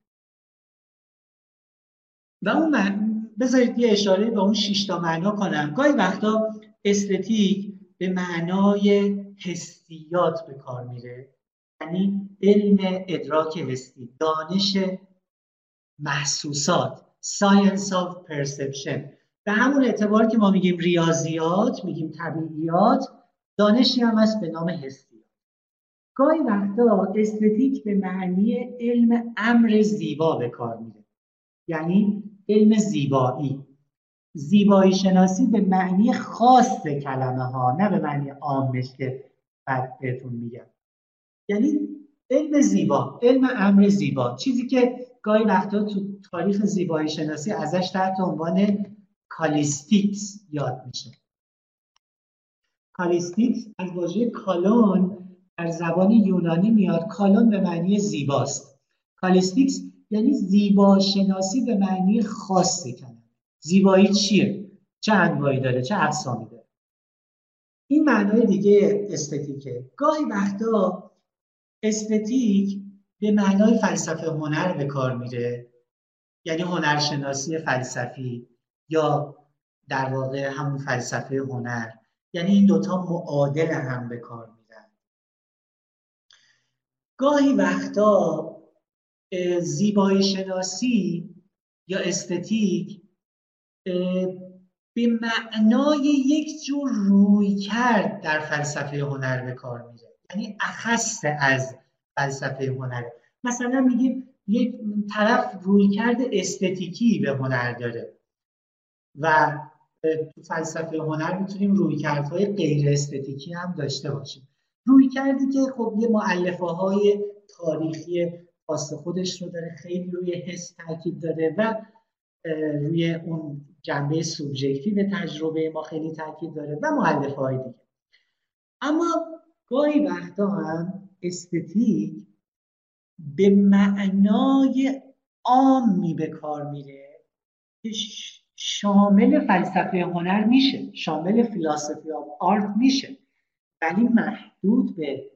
و اون من... بذارید یه اشاره به اون شیشتا معنا کنم. گاهی وقتا استتیک به معنای حسیات به کار میره. یعنی علم ادراک حسی دانش محسوسات science of perception. به همون اعتبار که ما میگیم ریاضیات میگیم طبیعیات دانشی هم هست به نام حسی. گاهی وقتا استتیک به معنی علم امر زیبا به کار میره. یعنی علم زیبایی. زیبایی شناسی به معنی خاص کلمه ها نه به معنی عامش که بعد بهتون میگم. یعنی علم زیبا علم امر زیبا. چیزی که گاهی وقتا تو تاریخ زیبایی شناسی ازش تحت عنوان callistics یاد میشه. callistics از واژه καλόν در زبان یونانی میاد καλόν به معنی زیباست. callistics یعنی زیبا شناسی به معنی خاص کنه زیبایی چیه؟ چه انواعی داره؟ چه اقسامی داره؟ این معنای دیگه استتیکه. گاهی وقتا استتیک به معنای فلسفه هنر به کار میره یعنی هنرشناسی فلسفی یا در واقع همون فلسفه هنر. یعنی این دوتا معادل هم به کار گاهی وقتا زیبایی شناسی یا استتیک به معنای یک جور روی کرد در فلسفه هنر به کار میره. یعنی اخص از فلسفه هنر. مثلا میگیم یک طرف روی کرد استتیکی به هنر داره و تو فلسفه هنر می‌تونیم رویکردهای غیر استتیکی هم داشته باشیم. روی کردی که خب یه معلفه های تاریخی خاص خودش رو داره خیلی روی حس تاکید داره و روی اون جنبه سوبژکتیو تجربه ما خیلی تاکید داره و معلفه های دیگه. اما گاهی وقتا هم استتیک به معنای عامی به کار میره که شامل فلسفه هنر میشه شامل فلسفه آرت میشه. ولی محدود به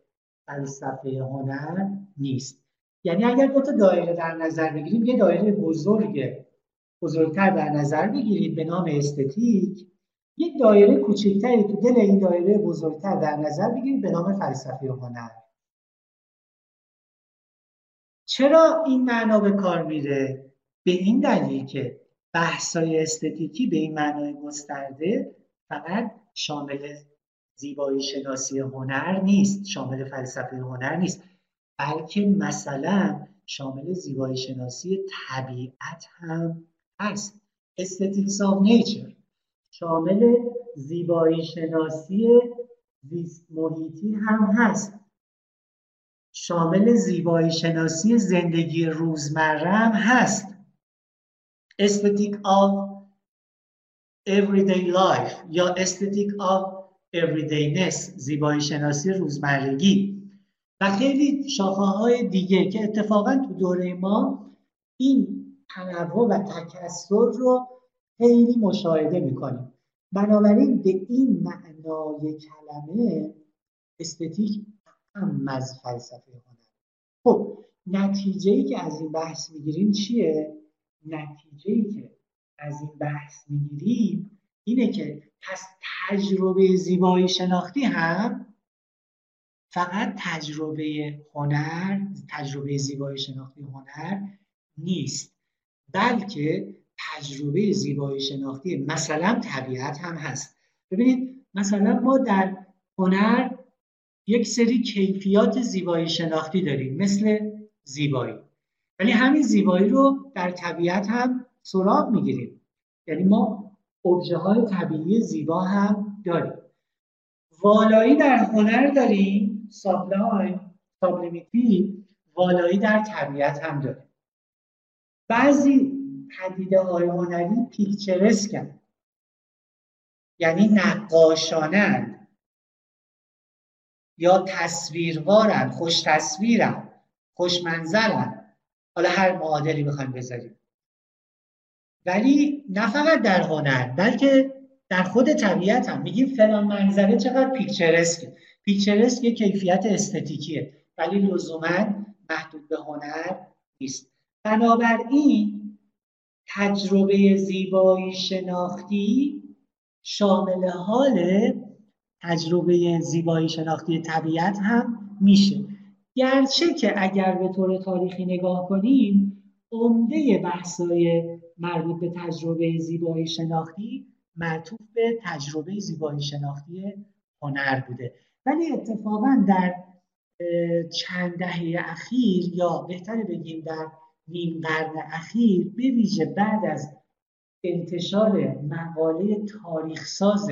فلسفه هنر نیست. یعنی اگر دو تا دایره در نظر بگیریم یه دایره بزرگ بزرگتر در نظر بگیرید به نام استتیک یک دایره کوچکتری تو دل این دایره بزرگتر در نظر بگیرید به نام فلسفه هنر. چرا این معنا به کار میره؟ به این دلیل که بحثای استتیکی به این معنای گسترده فقط شامل زیبایی شناسی هنر نیست شامل فلسفه هنر نیست بلکه مثلا شامل زیبایی شناسی طبیعت هم هست. aesthetics of nature شامل زیبایی شناسی زیست محیطی هم هست. شامل زیبایی شناسی زندگی روزمره هم هست. Aesthetic of everyday life یا aesthetic of everydayness زیبایی شناسی روزمرگی. و خیلی شاخه های دیگه که اتفاقا تو دوره ما این تنوع و تکسر رو خیلی مشاهده می‌کنیم. بنابراین به این معنای کلمه استتیک هم از فلسفه هنر. خب نتیجه ای که از این بحث می‌گیریم چیه؟ نتیجه ای که از این بحث می‌گیریم اینه که پس تجربه زیبایی شناختی هم فقط تجربه هنر تجربه زیبایی شناختی هنر نیست بلکه تجربه زیبایی شناختی مثلا طبیعت هم هست. ببینید مثلا ما در هنر یک سری کیفیات زیبایی شناختی داریم مثل زیبایی. ولی همین زیبایی رو در طبیعت هم سراغ می‌گیریم. یعنی ما ابژه های طبیعی زیبا هم داریم. والایی در هنر داریم سابلاین سابلیمیتی والایی در طبیعت هم داریم. بعضی پدیده های هنری پیکچرسکن یعنی نقاشانند. یا تصویروارن خوش تصویرن خوش منظرن حالا هر معادلی بخوایم بذاریم. ولی نه فقط در هنر بلکه در خود طبیعت هم. میگیم فلان منظره چقدر پیکچرسکه. پیکچرسک یه کیفیت استتیکیه. ولی لزوما محدود به هنر نیست. بنابراین تجربه زیبایی شناختی شامل حال تجربه زیبایی شناختی طبیعت هم میشه. گرچه که اگر به طور تاریخی نگاه کنیم عمده بحثای مربوط به تجربه زیبایی شناختی معطوف به تجربه زیبایی شناختی هنر بوده. ولی اتفاقا در چند دهه اخیر یا بهتر بگیم در نیم قرن اخیر به ویژه بعد از انتشار مقاله تاریخساز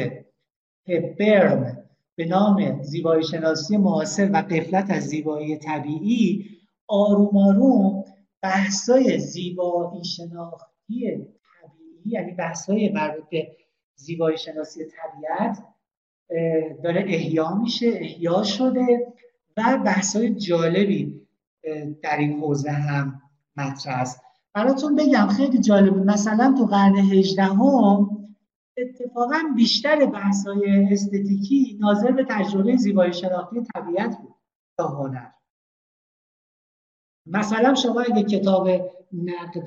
هپبرن به نام زیبایی شناسی معاصر و قفلت از زیبایی طبیعی آروم آروم بحثای زیبایی شناختی طبیعی یعنی بحثای مربوط به زیبایی شناسی طبیعت داره احیا میشه احیا شده و بحثای جالبی در این حوزه هم مطرح است. براتون بگم خیلی جالب مثلا تو قرن 18 هم اتفاقا بیشتر بحث‌های استتیکی ناظر به تجربه زیبایی شناختی طبیعت بود. تا هنر. مثلا شما اگه کتاب نقد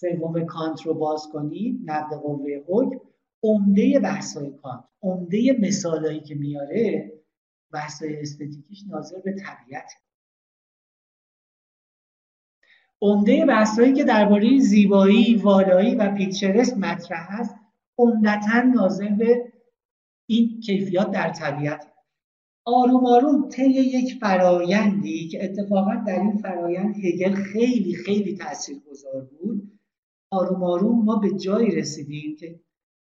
سوم کانت رو باز کنید نقد قوه حکم. عمده بحث‌های کانت عمده مثالایی که میاره بحث‌های استتیکیش ناظر به طبیعت. عمده بحثایی که درباره زیبایی، والایی و پیکچرس مطرح است عمدتا ناظر به این کیفیات در طبیعت. آروم آروم طی یک فرایندی که اتفاقا در این فرایند هگل خیلی خیلی تاثیرگذار بود آروم آروم ما به جایی رسیدیم که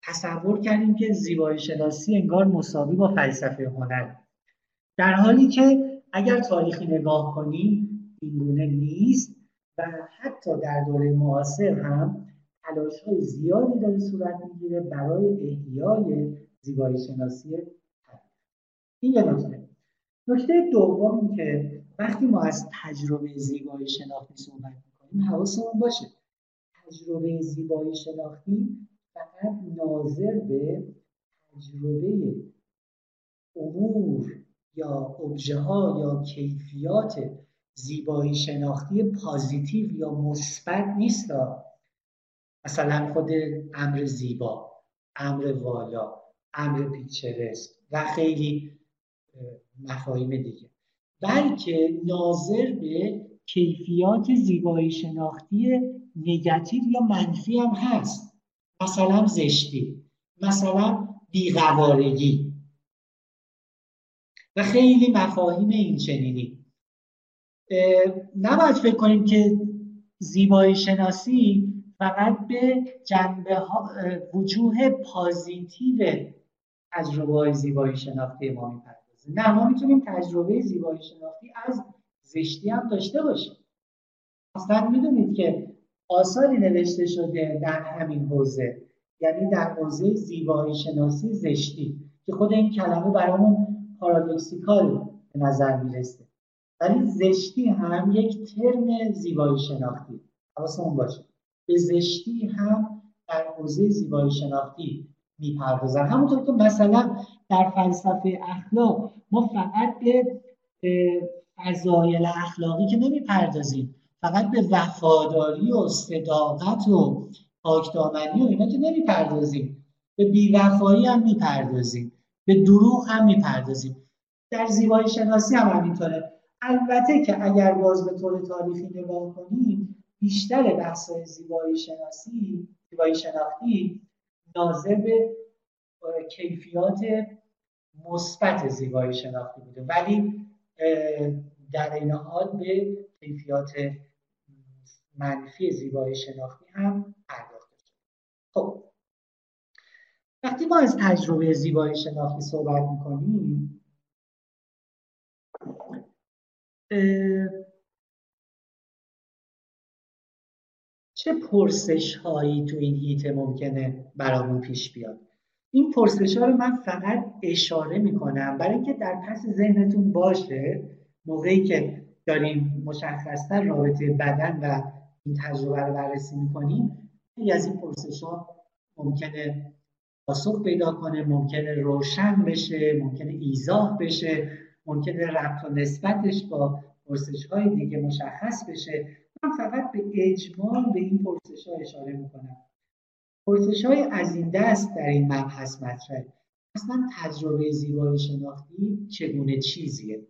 تصور کردیم که زیبایی شناسی انگار مساوی با فلسفه هنر. در حالی که اگر تاریخی نگاه کنیم این گونه نیست و حتی در دوره معاصر هم تلاش های زیادی داره صورت می‌گیره برای احیای زیبایی شناسی این یه نکته. نکته دوم که وقتی ما از تجربه زیبایی شناختی صحبت می‌کنیم حواسمون باشه. تجربه زیبایی شناختی فقط ناظر به تجربه امور یا ابژه ها یا کیفیات زیبایی شناختی پازیتیو یا مثبت نیست مثلا خود امر زیبا امر والا امر پیچرس و خیلی مفاهیم دیگه. بلکه ناظر به کیفیات زیبایی شناختی نگاتیو یا منفی هم هست. مثلا زشتی مثلا بیقوارگی. و خیلی مفاهیم این چنینی. نباید فکر کنیم که زیبایی شناسی فقط به جنبه ها وجوه پازیتیو تجربه های زیبایی شناختی ما می‌پردازه. نه ما می‌تونیم تجربه زیبایی شناختی از زشتی هم داشته باشیم اصلا می‌دونید که آثاری نوشته شده در همین حوزه یعنی در حوزه زیبایی شناسی زشتی که خود این کلمه برامون پارادوکسیکال به نظر می‌رسه. ولی زشتی هم یک ترم زیبایی شناختی. حواسمون باشه. به زشتی هم در حوزه زیبایی شناختی می‌پردازن. همونطور که مثلا در فلسفه اخلاق ما فقط به فضایل اخلاقی که نمی‌پردازیم. فقط به وفاداری و صداقت و پاکدامنی و اینا که نمی‌پردازیم. به بیوفایی هم می‌پردازیم. به دروغ هم می‌پردازیم. در زیبایی شناسی هم همینطوره. البته که اگر باز به طور تاریخی نگاه کنیم بیشتر بحث زیبایی شناسی زیبایی شناختی ناظر به کیفیات مثبت زیبایی شناختی بوده. ولی در این حال به کیفیات منفی زیبایی شناختی هم پرداخته شده خب وقتی ما از تجربه زیبایی شناختی صحبت می‌کنیم چه پرسش هایی تو این هیته ممکنه برامون پیش بیاد؟ این پرسش ها رو من فقط اشاره می‌کنم. برای اینکه در پس ذهنتون باشه موقعی که داریم مشخصتر رابطه بدن و این تجربه رو بررسی می‌کنیم خیلی از این پرسش ها ممکنه پاسخ پیدا کنه ممکنه روشن بشه ممکنه ایزاه بشه ممکنه ربط و نسبتش با پرسش های دیگه مشخص بشه. من فقط به اجمال به این پرسش ها اشاره می‌کنم. پرسش های از این دست در این مبحث مطرح. اصلا تجربه زیبایی شناختی چگونه چیزیه؟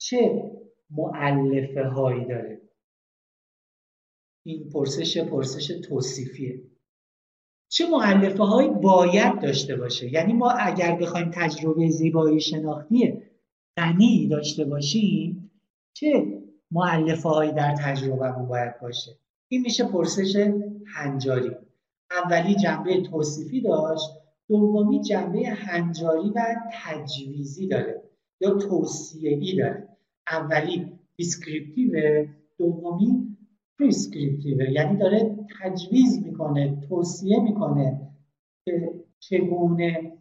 چه معلفه هایی داره؟ این پرسش پرسش توصیفیه. چه معلفه هایی باید داشته باشه؟ یعنی ما اگر بخوایم تجربه زیبایی شناختی غنی داشته باشیم چه معلفه هایی در تجربهمون باید باشه؟ این میشه پرسش هنجاری. اولی جنبه توصیفی داشت دومی جنبه هنجاری و تجویزی داره یا توصیه‌ای داره. اولی descriptive دومی prescriptive ه یعنی داره تجویز می‌کنه توصیه می‌کنه که چگونه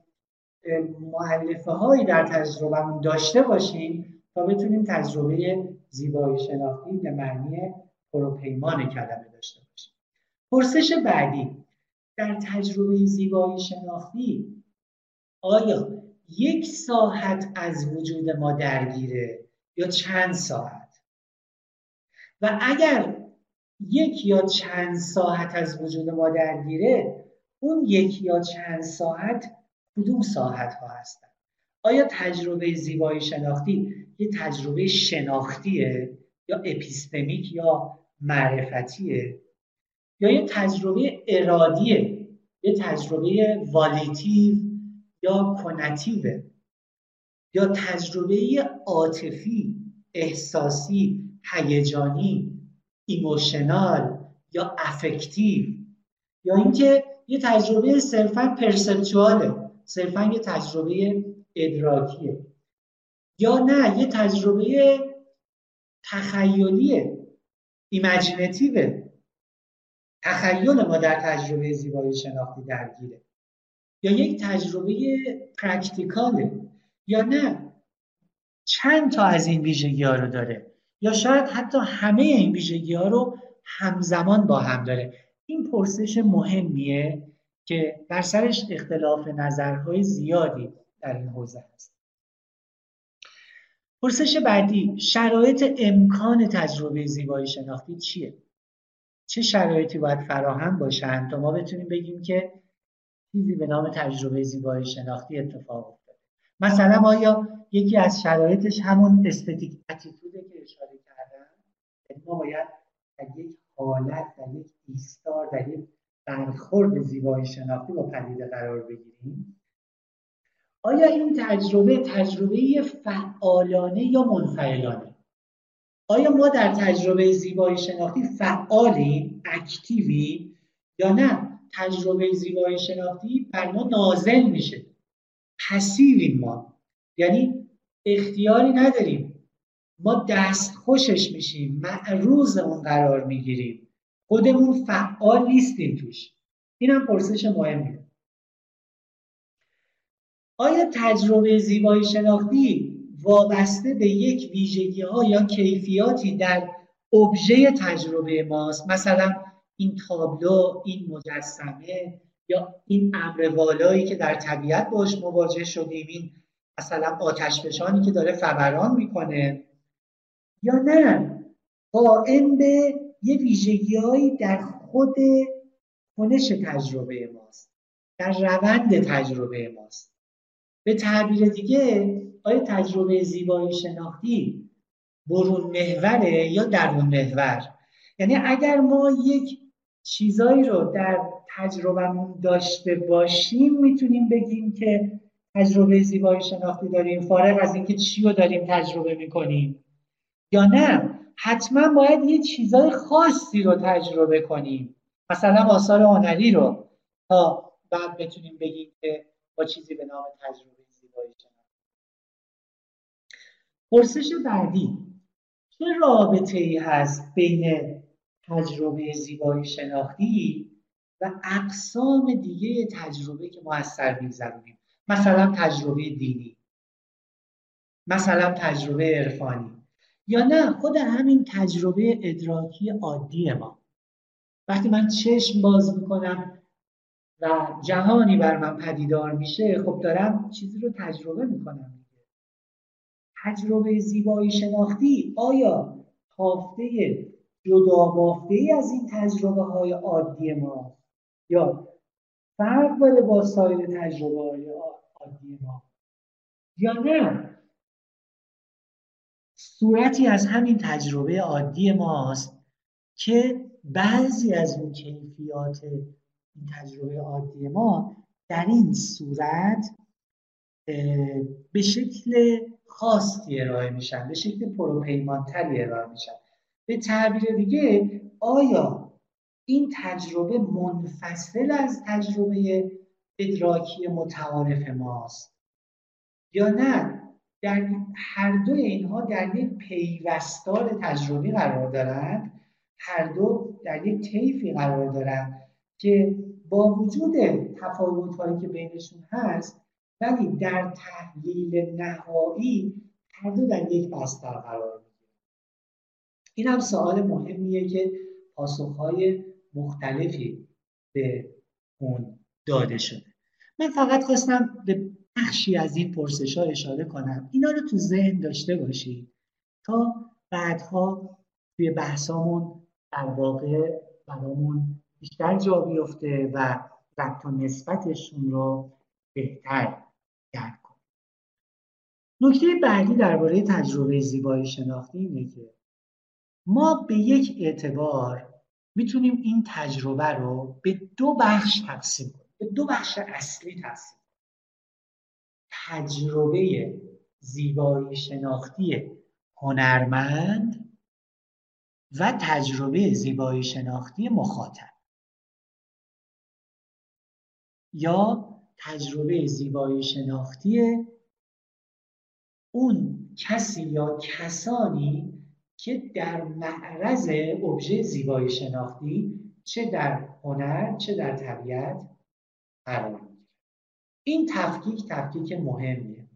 مؤلفه هایی در تجربهمون داشته باشیم تا بتونیم تجربه زیبایی شناختی به معنی پروپیمان کلمه داشته باشیم. پرسش بعدی. در تجربه زیبایی شناختی آیا یک ساعت از وجود ما درگیره یا چند ساعت؟ و اگر یک یا چند ساعت از وجود ما درگیره اون یک یا چند ساعت کدوم ساعت ها هستن؟ آیا تجربه زیبایی شناختی یه تجربه شناختیه یا epistemic یا معرفتیه یا یه تجربه ارادیه یه تجربه volitive یا conative ه یا تجربه عاطفی احساسی هیجانی emotional یا affective. یا اینکه یه تجربه صرفا perceptual ه صرفا یه تجربه ادراکیه. یا نه یه تجربه تخیلیه ایمجینتیوه. تخیل ما در تجربه زیبایی شناختی درگیره. یا یک تجربه پرکتیکاله. یا نه چند تا از این ویژگی ها رو داره. یا شاید حتی همه این ویژگی ها رو همزمان با هم داره. این پرسش مهمیه که در سرش اختلاف نظرهای زیادی در این حوزه هست. پرسش بعدی شرایط امکان تجربه زیبایی شناختی چیه؟ چه شرایطی باید فراهم باشن تا ما بتونیم بگیم که چیزی به نام تجربه زیبایی شناختی اتفاق افتاده. مثلا آیا یکی از شرایطش همون استتیک اتیتوده که اشاره کردم؟ یعنی ما باید در یک حالت در یک ایستار در یک برخورد زیبایی شناختی با پدیده قرار بگیریم؟ آیا این تجربه تجربه فعالانه یا منفعلانه؟ آیا ما در تجربه زیبایی شناختی فعالیم اکتیوی یا نه؟ تجربه زیبایی شناختی بر ما نازل میشه. پسیویم ما. یعنی اختیاری نداریم. ما دست خوشش میشیم. معروض اون قرار می‌گیریم. خودمون فعال نیستیم توش. اینم پرسش مهمیه. آیا تجربه زیبایی شناختی وابسته به یک ویژگی ها یا کیفیاتی در ابژه تجربه ماست. مثلا این تابلو این مجسمه یا این امر والایی که در طبیعت باش مواجه شدیم این مثلا آتشفشانی که داره فوران می‌کنه یا نه قائم به یه ویژگیهایی در خود کنش تجربه ماست در روند تجربه ماست. به تعبیر دیگه آیا تجربه زیبایی شناختی برون محوره یا درون محور؟ یعنی اگر ما یک چیزایی رو در تجربهمون داشته باشیم می‌تونیم بگیم که تجربه زیبایی شناختی داریم فارغ از اینکه چی رو داریم تجربه می‌کنیم یا نه. حتما باید یه چیزای خاصی رو تجربه کنیم. مثلا آثار هنری رو. تا بعد بتونیم بگیم که با چیزی به نام تجربه. زیبایی شناختی پرسش بعدی چه رابطه ای هست بین تجربه زیبایی شناختی و اقسام دیگه تجربه که ما از سر میگذرونیم؟ مثلا تجربه دینی مثلا تجربه عرفانی. یا نه خود همین تجربه ادراکی عادی ما. وقتی من چشم باز می‌کنم و جهانی بر من پدیدار میشه خب دارم چیزی رو تجربه می‌کنم. تجربه زیبایی شناختی آیا تافته جدا بافته ای از این تجربه های عادی ما؟ یا فرق داره با سایر تجربه های عادی ما؟ یا نه؟ صورتی از همین تجربه عادی ماست که بعضی از اون کیفیات این تجربه عادی ما در این صورت به شکل خاصی ارائه میشن به شکل پروپیمانتری ارائه میشن. به تعبیر دیگه آیا این تجربه منفصل از تجربه ادراکی متعارف ماست؟ یا نه؟ در هر دو اینها در یک پیوستار تجربی قرار دارند. هر دو در یک طیفی قرار دارند که با وجود تفاوت‌هایی که بینشون هست ولی در تحلیل نهایی هر دو در یک بستر قرار می‌گیره این هم سوال مهمیه که پاسخهای مختلفی به اون داده شده. من فقط خواستم به بخشی از این پرسش ها اشاره کنم. اینا رو تو ذهن داشته باشید تا بعدها توی بحثامون در واقع برامون بیشتر جا بیفته و ربط و نسبتشون رو بهتر درک کنیم نکته بعدی درباره تجربه زیبایی شناختی اینه که ما به یک اعتبار می‌تونیم این تجربه رو به دو بخش تقسیم کنیم. به دو بخش اصلی تقسیم تجربه زیبایی شناختی هنرمند و تجربه زیبایی شناختی مخاطب. یا تجربه زیبایی شناختی اون کسی یا کسانی که در معرض ابژه زیبایی شناختی چه در هنر چه در طبیعت قرار این تفکیک تفکیک مهمیه.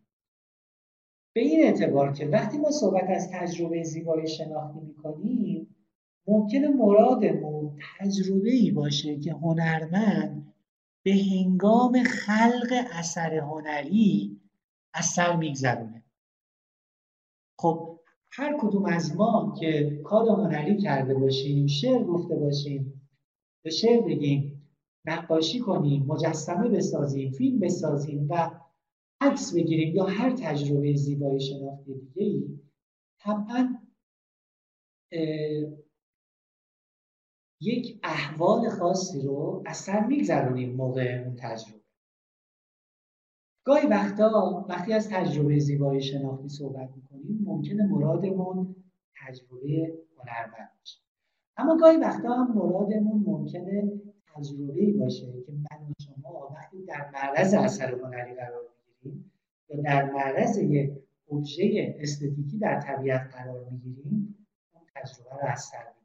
به این اعتبار که وقتی ما صحبت از تجربه زیبایی شناختی می‌کنیم ممکنه مرادمون تجربه ای باشه که هنرمند به هنگام خلق اثر هنری اثر میگذرونه. خب هر کدوم از ما که کار هنری کرده باشیم شعر گفته باشیم به شعر بگیم نقاشی کنیم مجسمه بسازیم فیلم بسازیم و عکس بگیریم یا هر تجربه زیبایی شناختی دیگه ای طبعا یک احوال خاصی رو اثر میگذرونیم موقع اون تجربه. گاهی وقتا وقتی از تجربه زیبایی شناختی صحبت می‌کنیم ممکنه مرادمون تجربه هنرمند باشه. اما گاهی وقتا هم مرادمون ممکنه تجربه باشه که من و شما وقتی در معرض اثر هنری قرار می‌گیریم یا در معرض یک ابژه استتیکی در طبیعت قرار می‌گیریم اون تجربه رو اثر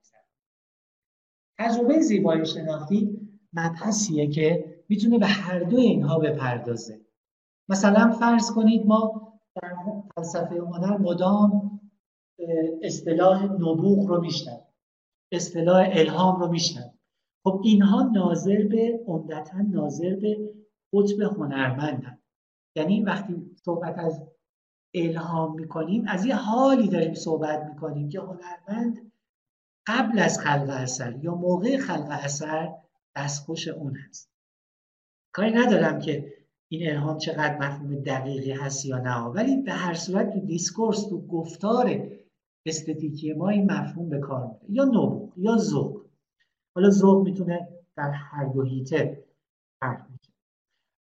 تجربه زیبایی شناختی مبحثیه که می‌تونه به هر دو اینها بپردازه. مثلا فرض کنید ما در فلسفه هنر مدام اصطلاح نبوغ رو میشنویم اصطلاح الهام رو میشنویم. خب اینها ناظر به عمدتا ناظر به قطب هنرمندن. یعنی وقتی صحبت از الهام می‌کنیم از یه حالی داریم صحبت می‌کنیم که هنرمند قبل از خلق اثر یا موقع خلق اثر دستخوش اون هست. کاری ندارم که این الهام چقدر مفهوم دقیقی هست یا نه ولی به هر صورت تو دیسکورس تو گفتار استتیکی ما این مفهوم به کار میره یا نبوغ یا ذوق. حالا ذوق می‌تونه در هر دو هیته فرق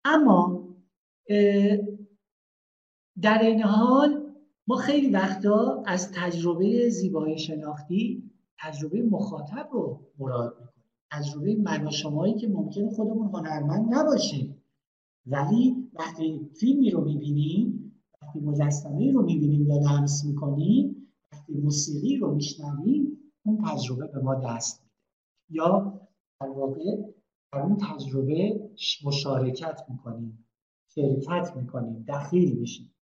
اما در این حال ما خیلی وقتا از تجربه زیبایی شناختی تجربه مخاطب رو مراد می‌کنیم. تجربه من شمایی که ممکنه خودمون هنرمند نباشیم. ولی وقتی فیلمی رو می‌بینیم وقتی مجسمه رو می‌بینیم یا لمس می‌کنیم وقتی موسیقی رو میشنویم اون تجربه به ما دست میده. یا در واقع در اون تجربه مشارکت می‌کنیم شرکت می‌کنیم دخیل میشیم.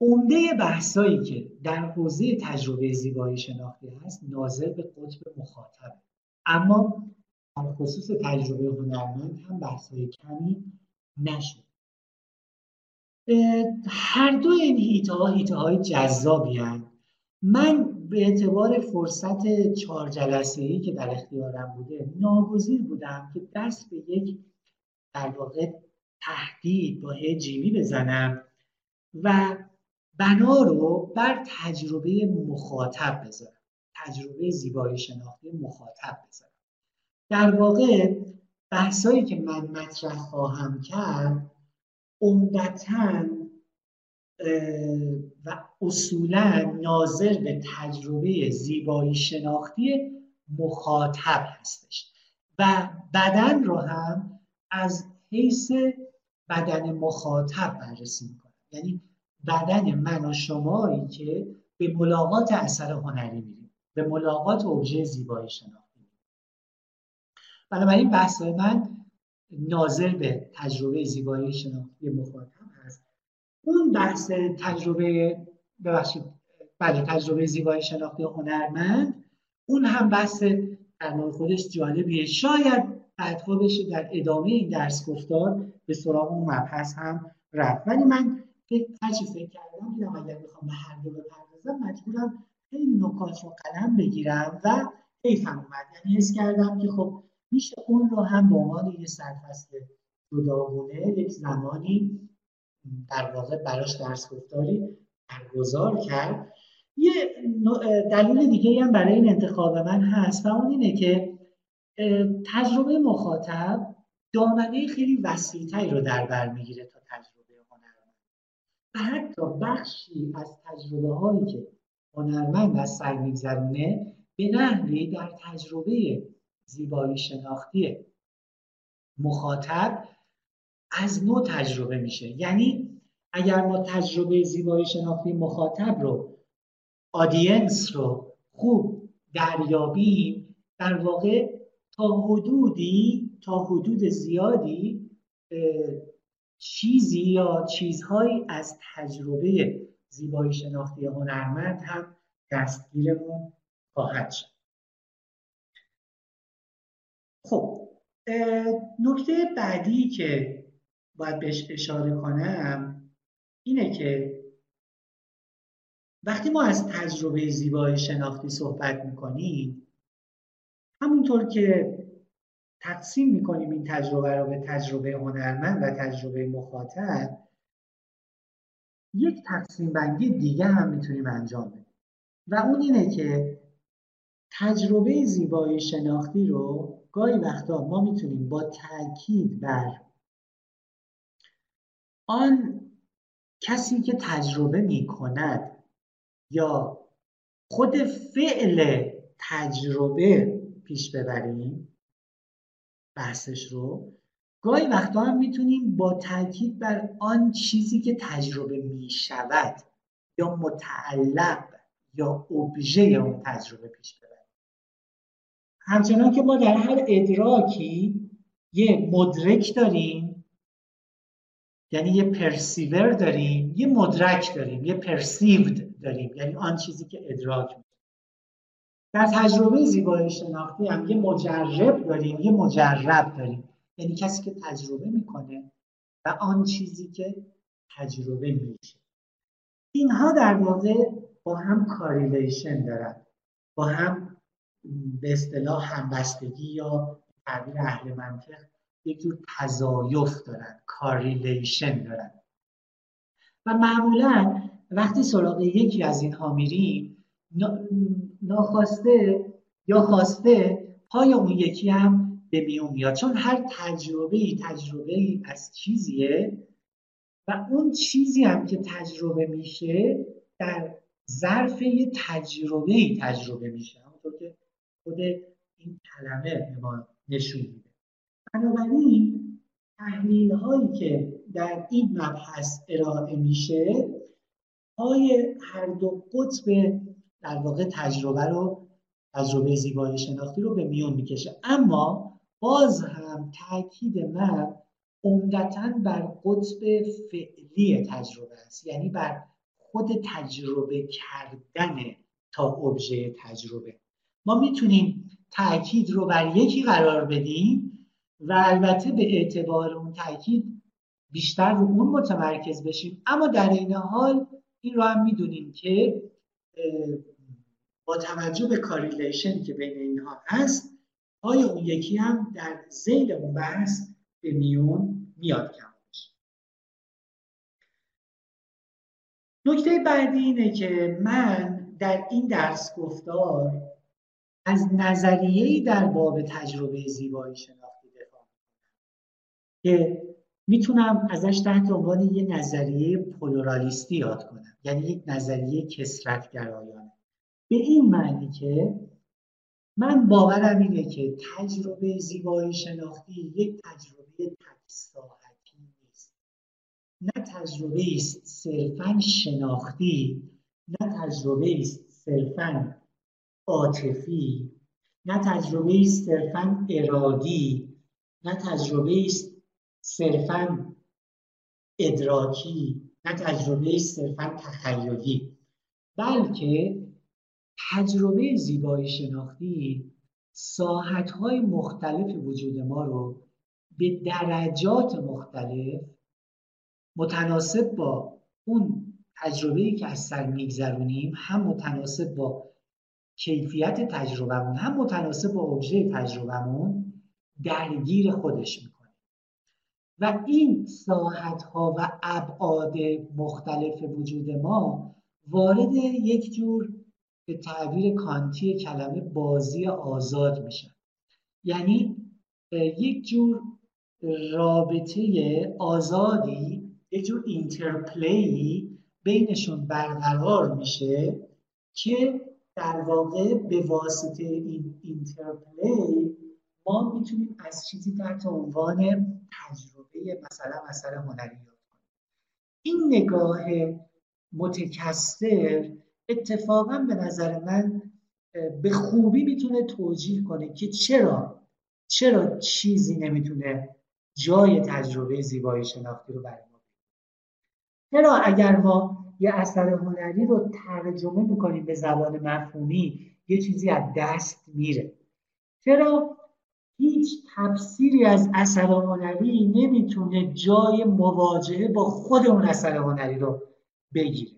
عمده بحثایی که در حوزه تجربه زیبایی شناختی هست ناظر به قطب مخاطب. اما در خصوص تجربه هنرمند هم بحثای کمی نشد. هر دو این هیته ها هیته های جذابی من به اعتبار فرصت چهار جلسه ای که در اختیارم بوده ناگزیر بودم که دست به یک در واقع تهدید با جیمی بزنم و بنا رو بر تجربه مخاطب بذارم. تجربه زیبایی شناختی مخاطب بذارم. در واقع بحثایی که من مطرح خواهم کرد عمدتا و اصولا ناظر به تجربه زیبایی شناختی مخاطب هستش. و بدن رو هم از حیث بدن مخاطب بررسی می‌کنم. یعنی بدن من و شمایی که به ملاقات اثر هنری میریم. به ملاقات ابژه زیبایی شناختی میریم. بنابراین بحث من ناظر به تجربه زیبایی شناختی مخاطب هست. اون بحث تجربه ببخشید بله تجربه زیبایی شناختی هنرمند اون هم بحث در خودش جالبیه. شاید بعدها بشه در ادامه این درس گفتار به سراغ اون مبحث هم رفت. ولی من هرچی فکر کردم دیدم اگر بخوام به هر دو بپردازم مجبورم خیلی نکات رو قلم بگیرم و حیفم اومد. یعنی حس کردم که خب میشه اون رو هم به عنوان یه سرفصل جداگونه یک زمانی در واقع براش درس گفتاری برگزار کرد. یه دلیل دیگه هم برای این انتخاب من هست و اون اینه که تجربه مخاطب دامنه خیلی وسیعتری رو در بر می‌گیره تا تجربه حتی بخشی از تجربه هایی که هنرمند از سر میگذرونه به نحوی در تجربه زیبایی شناختی مخاطب از نوع تجربه میشه. یعنی اگر ما تجربه زیبایی شناختی مخاطب رو آدینس رو خوب دریابیم در واقع تا حدودی تا حدود زیادی چیزی یا چیزهایی از تجربه زیبایی شناختی هنرمند هم دستگیرمون خواهد شد. خب نکته بعدی که باید بهش اشاره کنم اینه که وقتی ما از تجربه زیبایی شناختی صحبت می‌کنیم همونطور که تقسیم می‌کنیم این تجربه رو به تجربه هنرمند و تجربه مخاطب یک تقسیم بندی دیگه هم می‌تونیم انجام بدیم. و اون اینه که تجربه زیبایی شناختی رو گاهی وقتا ما می‌تونیم با تاکید بر آن کسی که تجربه می‌کند یا خود فعل تجربه پیش ببریم بحثش رو. گاهی وقتا هم می‌تونیم با تاکید بر آن چیزی که تجربه می‌شود یا متعلق یا ابژه اون تجربه پیش ببریم. همچنان که ما در هر ادراکی یه مدرک داریم یعنی یه پرسیور داریم یه مدرک داریم یه پرسیود داریم یعنی آن چیزی که ادراک در تجربه زیبایی شناختی هم یه مجرب داریم یه مجرب داریم. یعنی کسی که تجربه می‌کنه و آن چیزی که تجربه میشه. اینها در واقع با هم کاریلیشن دارن. با هم به اصطلاح همبستگی یا تعبیر اهل منطق یک جور تضایف دارن کاریلیشن دارن. و معمولا وقتی سراغ یکی از اینها میریم ناخواسته یا خواسته پای اون یکی هم به میون میاد. چون هر تجربه ای تجربه ای از چیزیه و اون چیزی هم که تجربه میشه در ظرف یه تجربه ای تجربه میشه. همونطور که خود این کلمه به ما نشون میده. بنابراین تحلیل هایی که در این مبحث ارائه میشه های هر دو قطب در واقع تجربه رو تجربه زیبایی شناختی رو به میون می‌کشه. اما باز هم تاکید من عمدتا بر قطب فعلی تجربه است. یعنی بر خود تجربه کردن تا ابژه تجربه. ما می‌تونیم تاکید رو بر یکی قرار بدیم و البته به اعتبار اون تاکید بیشتر رو اون متمرکز بشیم. اما در این حال این رو هم می‌دونیم که با توجه به کاریلیشن که بین اینها هست آیا اون یکی هم در زیل اون بحث به میون میاد کم نکته بعدی اینه که من در این درس گفتار از نظریه‌ای در باب تجربه زیبایی شناختی دفاع که می‌تونم ازش تحت عنوان یه نظریه پلورالیستی یاد کنم یعنی یک نظریه کسرتگرایانه. به این معنی که من باورم اینه که تجربه زیبایی شناختی یک تجربه تک نیست. نه تجربه است صرفا شناختی نه تجربه است صرفا عاطفی نه تجربه است صرفا ارادی نه تجربه است صرفا ادراکی نه تجربه صرفا تخیلی بلکه تجربه زیبایی شناختی های مختلف وجود ما رو به درجات مختلف متناسب با اون تجربه که از سر میگذرونیم هم متناسب با کیفیت تجربهمون هم متناسب با ابژه تجربهمون درگیر خودش می‌کنه. و این ساحت ها و ابعاد مختلف وجود ما وارد یک جور به تعبیر کانتی کلمه بازی آزاد میشن. یعنی یک جور رابطه آزادی یک جور interplay ی بینشون برقرار میشه که در واقع به واسطه این اینترپلی ما می‌تونیم از چیزی تحت عنوان تجربه مثلا اثر هنری کنیم. این نگاه متکثر اتفاقا به نظر من به خوبی می‌تونه توجیه کنه که چرا چرا چیزی نمی‌تونه جای تجربه زیبایی شناختی رو برای ما چرا اگر ما یه اثر هنری رو ترجمه می‌کنیم به زبان مفهومی یه چیزی از دست میره. چرا هیچ تفسیری از اثر هنری نمی‌تونه جای مواجهه با خود اون اثر هنری رو بگیره؟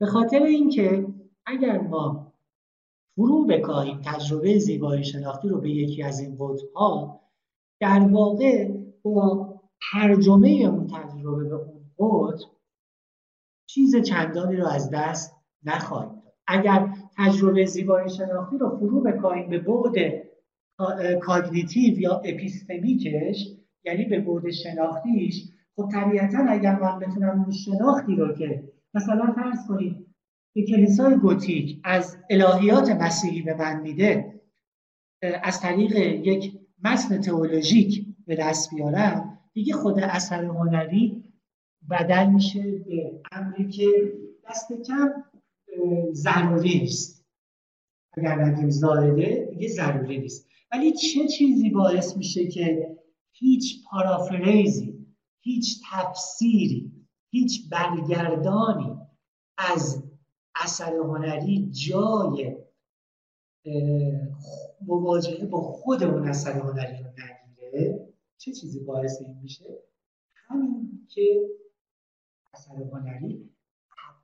به خاطر اینکه اگر ما فرو بکاهیم تجربه زیبایی شناختی رو به یکی از این ها در واقع با ترجمه اون تجربه به اون قطب چیز چندانی رو از دست نخواهیم اگر تجربه زیبایی شناختی رو فرو بکاهیم به بعد cognitive یا epistemic ش یعنی به بعد شناختیش خب طبیعتا اگر من بتونم اون شناختی رو که مثلا فرض کنید که کلیسای گوتیک از الهیات مسیحی به من میده از طریق یک متن تئولوژیک به دست بیارم دیگه خود اثر هنری بدل میشه به امری که دست کم ضروری نیست. اگر نگیم زارده دیگه ضروری نیست. ولی چه چیزی باعث میشه که هیچ پارافریزی هیچ تفسیری هیچ برگردانی از اثر هنری جای مواجهه با خود اون اثر هنری رو نگیره چه چیزی باعث این میشه؟ همین که اثر هنری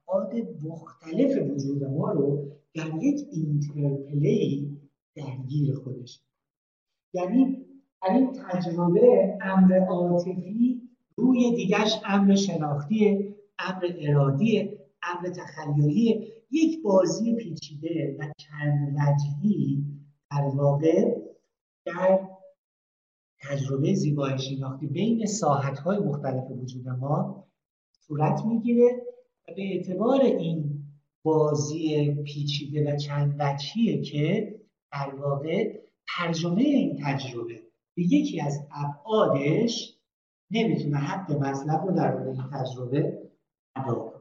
ابعاد مختلف وجود ما رو در یک اینترپلی درگیر خودش. یعنی در این تجربه امر عاطفی روی دیگرش امر شناختی امر ارادی امر تخیلی یک بازی پیچیده و چند وجهی در واقع در تجربه زیبایی شناختی بین های مختلف وجود ما صورت می‌گیره و به اعتبار این بازی پیچیده و چند وجهیه که در واقع ترجمه این تجربه به یکی از ابعادش نمی‌تونه حق مطلب رو در این تجربه ادا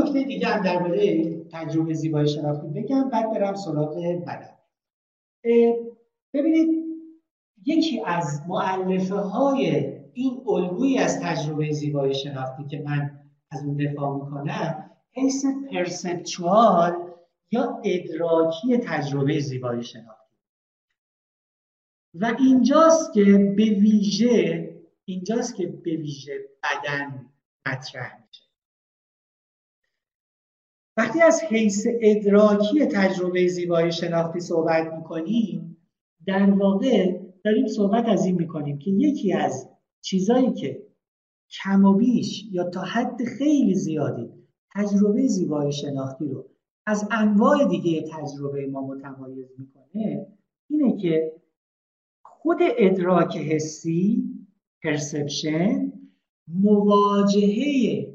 نکته دیگه هم درباره تجربه زیبایی شناختی بگم بعد برم سراغ بدن. ببینید یکی از معلفه های این الگویی از تجربه زیبایی شناختی که من از اون دفاع می‌کنم حیث پرسپچوال یا ادراکی تجربه زیبایی شناختی. و اینجاست که به ویژه اینجاست که به ویژه بدن مطرح میشه. وقتی از حیث ادراکی تجربه زیبایی شناختی صحبت می‌کنیم در واقع داریم صحبت از این می‌کنیم که یکی از چیزایی که کم و بیش یا تا حد خیلی زیادی تجربه زیبایی شناختی رو از انواع دیگه تجربه ما متمایز می‌کنه اینه که خود ادراک حسی پرسپشن مواجهه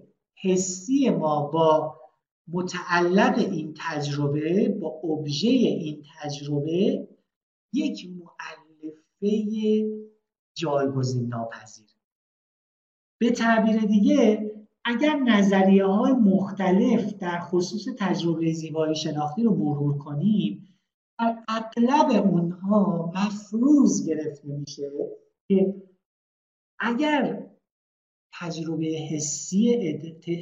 حسی ما با متعلق این تجربه با ابژه این تجربه یک معلفه جایگزین ناپذیر. به تعبیر دیگه اگر نظریه های مختلف در خصوص تجربه زیبایی شناختی رو مرور کنیم در اغلب اونها مفروض گرفته میشه که اگر تجربه حسی,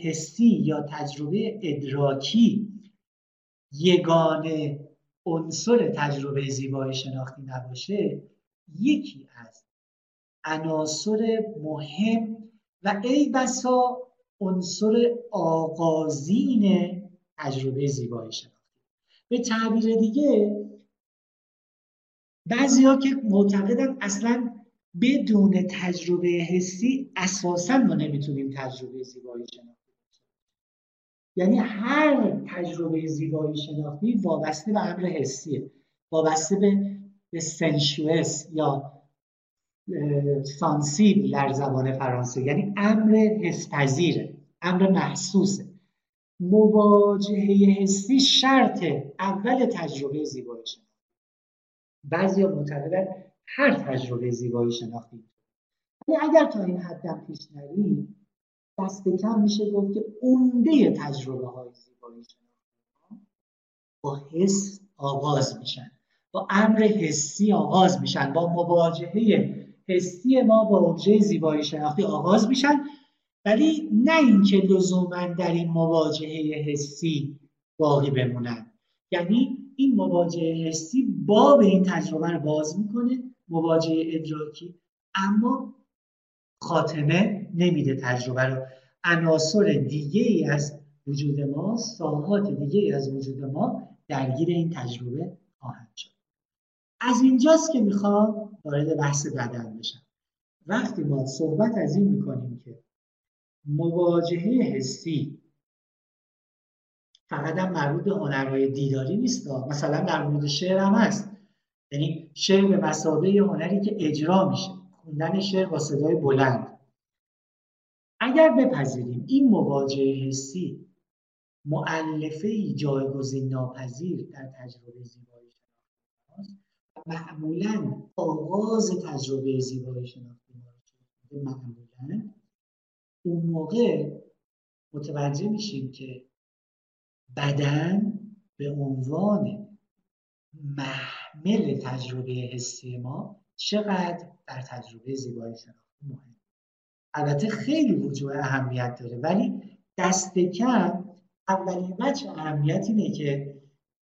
حسی یا تجربه ادراکی یگانه عنصر تجربه زیبایی شناختی نباشه یکی از عناصر مهم و ای بسا عنصر آغازین تجربه زیبایی شناختی. به تعبیر دیگه بعضی ها که معتقدن اصلا بدون تجربه حسی اساسا ما نمی‌تونیم تجربه زیبایی شناختی یعنی هر تجربه زیبایی شناختی وابسته به امر حسیه. وابسته به, به سنشوس یا سانسیبل در زبان فرانسه. یعنی امر حسپذیره. امر محسوسه. مواجهه حسی شرط اول تجربه زیبایی شناختی. بعضی معتقدن هر تجربه زیبایی شناختی. ولی اگر تا این حدم پیش نریم دست کم میشه گفت که عمده تجربه های زیبایی شناختی با حس آغاز میشن. با امر حسی آغاز میشن. با مواجهه حسی ما با ابژه زیبایی شناختی آغاز میشن. ولی نه اینکه لزوما در این مواجهه حسی باقی بمونن. یعنی این مواجهه حسی باب این تجربه رو باز می‌کنه. مواجهه ادراکی اما خاتمه نمیده تجربه رو. عناصر دیگه ای از وجود ما ساحات دیگه ای از وجود ما درگیر این تجربه خواهند شد. از اینجاست که می‌خوام وارد بحث بدن بشم. وقتی ما صحبت از این می‌کنیم که مواجهه حسی فقط هم مربوط به هنرهای دیداری نیست مثلا در مورد شعر هم هست. یعنی شعر به مسابقه هنری که اجرا میشه. خوندن شعر با صدای بلند. اگر بپذیریم این مواجهه حسی معلفه جایگزین ناپذیر در تجربه زیبایی شناختی معمولا آغاز تجربه زیبایی شناختی معمولا اون موقع متوجه میشیم که بدن به عنوان محمل تجربه حسی ما چقدر در تجربه زیبایی شناختی مهم. البته خیلی وجوه اهمیت داره ولی دست کم اولین بچه اهمیت اینه که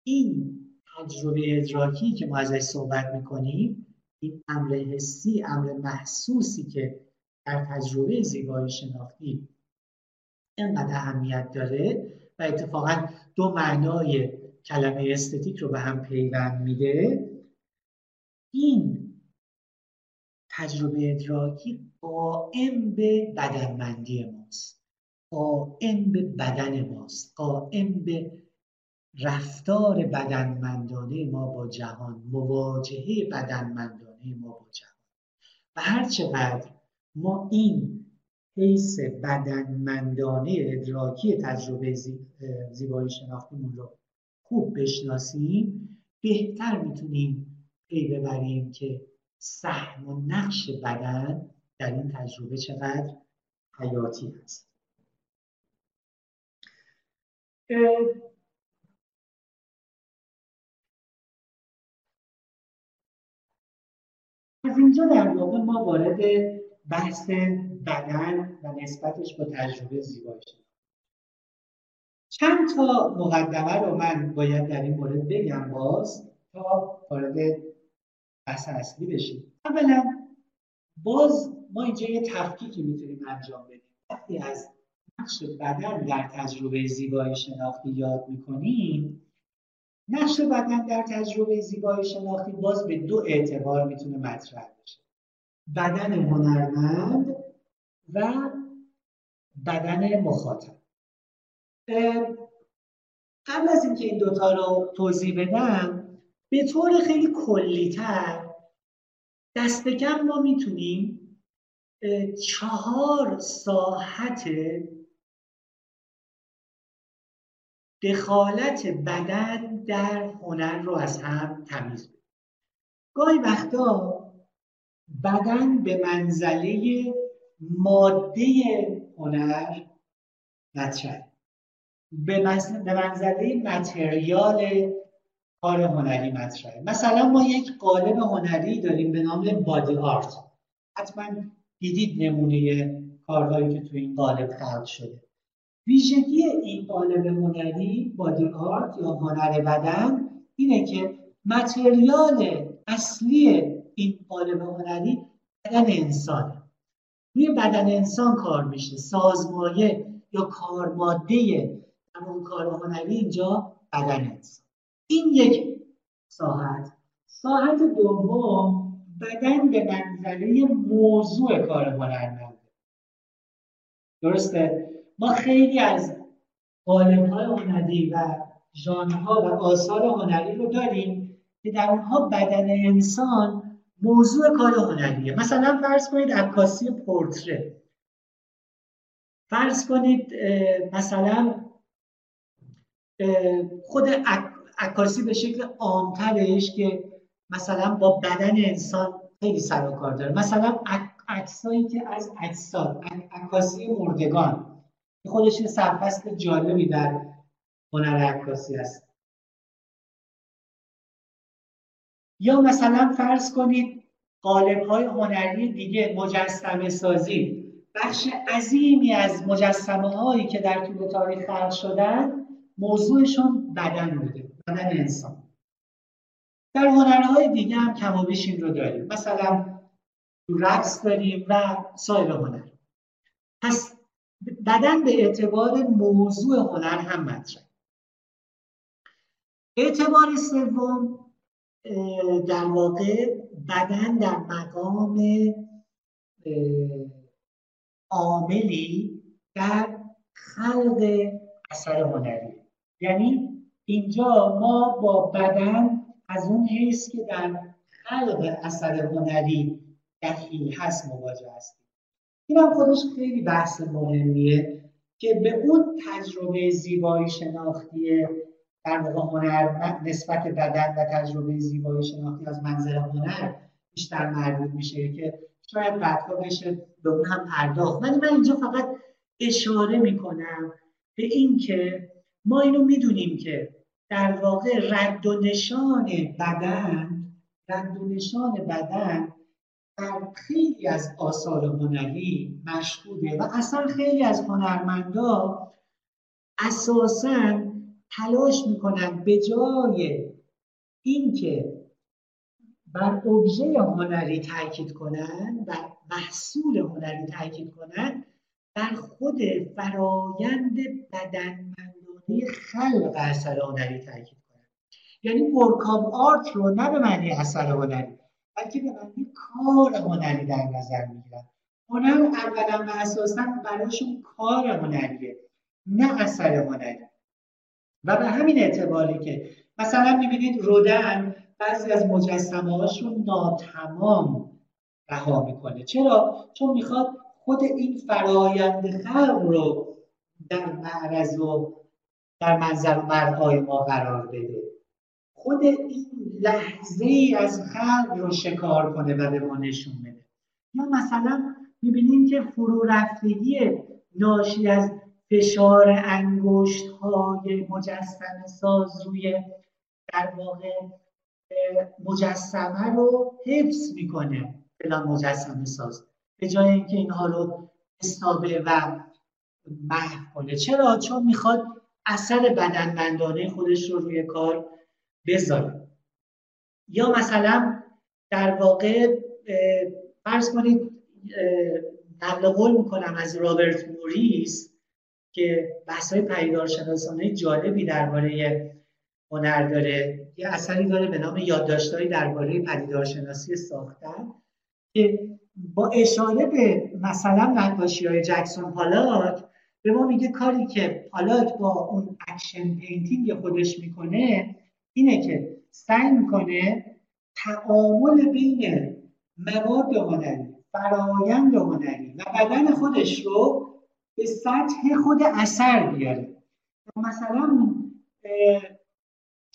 این تجربه ادراکی که ما ازش صحبت می‌کنیم این امر حسی امر محسوسی که در تجربه زیبایی شناختی اینقدر اهمیت داره و اتفاقا دو معنای کلمه استتیک رو به هم پیوند میده. این تجربه ادراکی قائم به بدنمندی ماست. قائم به بدن ماست. قائم به رفتار بدنمندانه ما با جهان. مواجهه بدنمندانه ما با جهان. و هر چقدر ما این حیث بدنمندانه ادراکی تجربه زیبایی شناختیمون رو خوب بشناسیم بهتر می‌تونیم پی ببریم که سهم و نقش بدن در این تجربه چقدر حیاتی هست از اینجا در واقع ما وارد بحث بدن و نسبتش با تجربه زیبایی شدیم. چند تا مقدمه رو من باید در این مورد بگم باز تا وارد بحث اصلی بشیم. اولا باز ما اینجا یه تفکیکی می‌تونیم انجام بدیم. وقتی از نقش بدن در تجربه زیبایی شناختی یاد می‌کنیم نقش بدن در تجربه زیبایی شناختی باز به دو اعتبار می‌تونه مطرح بشه. بدن هنرمند و بدن مخاطب. قبل از اینکه این دوتا رو توضیح بدم به طور خیلی کلیتر دست کم ما می‌تونیم چهار ساحت دخالت بدن در هنر رو از هم تمیز بدیم گاهی وقتا بدن به منزله ماده هنر مطرح. به منزله متریال کار هنری مطرحه. مثلا ما یک قالب هنری داریم به نام بادی آرت حتما دیدید نمونه کارهایی که تو این قالب خلق شده. ویژگی این قالب هنری بادی آرت یا هنر بدن اینه که متریال اصلی این قالب هنری بدن انسانه. روی بدن انسان کار میشه. سازمایه یا کارماده اون کار هنری اینجا بدن انسان این یک ساحت. ساحت دوم بدن به منزله موضوع کار هنرمنده. درسته؟ ما خیلی از قالب های هنری و ژانرها و آثار هنری رو داریم که در اونها بدن انسان موضوع کار هنریه. مثلا فرض کنید عکاسی پورتره. فرض کنید مثلا خود عکاسی به شکل عامترش که مثلا با بدن انسان خیلی سر و کار داره. مثلا عکسایی که از اجساد عکاسی مردگان خودش یه سرفصل جالبی در هنر عکاسی است. یا مثلا فرض کنید قالب های هنری دیگه مجسمه سازی. بخش عظیمی از مجسمه هایی که در طول تاریخ خلق شدن موضوعشون بدن بوده بدن انسان. در هنرهای دیگه هم کم و این رو داریم. مثلا رقص داریم و سایر هنر. پس بدن به اعتبار موضوع هنر هم مطرح. اعتبار سوم در واقع بدن در مقام عاملی در خلق اثر هنری. یعنی اینجا ما با بدن از اون حیث که در خلق اثر هنری دخیل هست مواجه هستیم. این هم خودش خیلی بحث مهمیه که به اون تجربه زیبایی شناختی در واقع هنر نسبت بدن و تجربه زیبایی شناختی از منظر هنر بیشتر مربوط میشه که شاید بعدها بشه به اون هم پرداخت. ولی من اینجا فقط اشاره می‌کنم به اینکه ما اینو می‌دونیم که در واقع رد و نشان بدن رد و نشان بدن در خیلی از آثار هنری مشهوده و اصلا خیلی از هنرمندا اساسا تلاش می‌کنن به جای اینکه بر ابژه هنری تاکید کنن و محصول هنری تاکید کنن بر خود فرایند بدنمندانه خلق اثر هنری تاکید کنند یعنی ورک آرت رو نه به معنی اثر هنری بلکه به معنی کار هنری در نظر می‌گیرن هنر اولا و اساسا براشون کار هنریه نه اثر هنری. و به همین اعتباری که مثلا می‌بینید رودن بعضی از مجسمه هاشون ناتمام رها می‌کنه. چرا؟ چون می‌خواد خود این فرایند خلق رو در معرض و در منظر مرهای ما قرار بده. خود این لحظه ای از خلق رو شکار کنه و به ما نشون بده. یا مثلا می‌بینیم که فرو رفتگی ناشی از فشار انگشت های مجسمه ساز روی در واقع مجسمه رو حفظ می‌کنه فلان مجسمه ساز. به جای اینکه اینها رو استابه و محو کنه. چرا؟ چون می‌خواد اثر بدنمندانه خودش رو روی کار بذاره. یا مثلا در واقع فرض کنید نقل قول می‌کنم از رابرت موریس که بحث های جالبی درباره هنر داره. یه اثری داره به نام یادداشتهایی درباره پدیدارشناسی ساختن که با اشاره به مثلا نقاشی های جکسون پالاک به ما میگه کاری که پالاک با اون action painting خودش می‌کنه اینه که سعی می‌کنه تعامل بین مواد هنری فرایند هنری و بدن خودش رو به سطح خود اثر بیاره. مثلا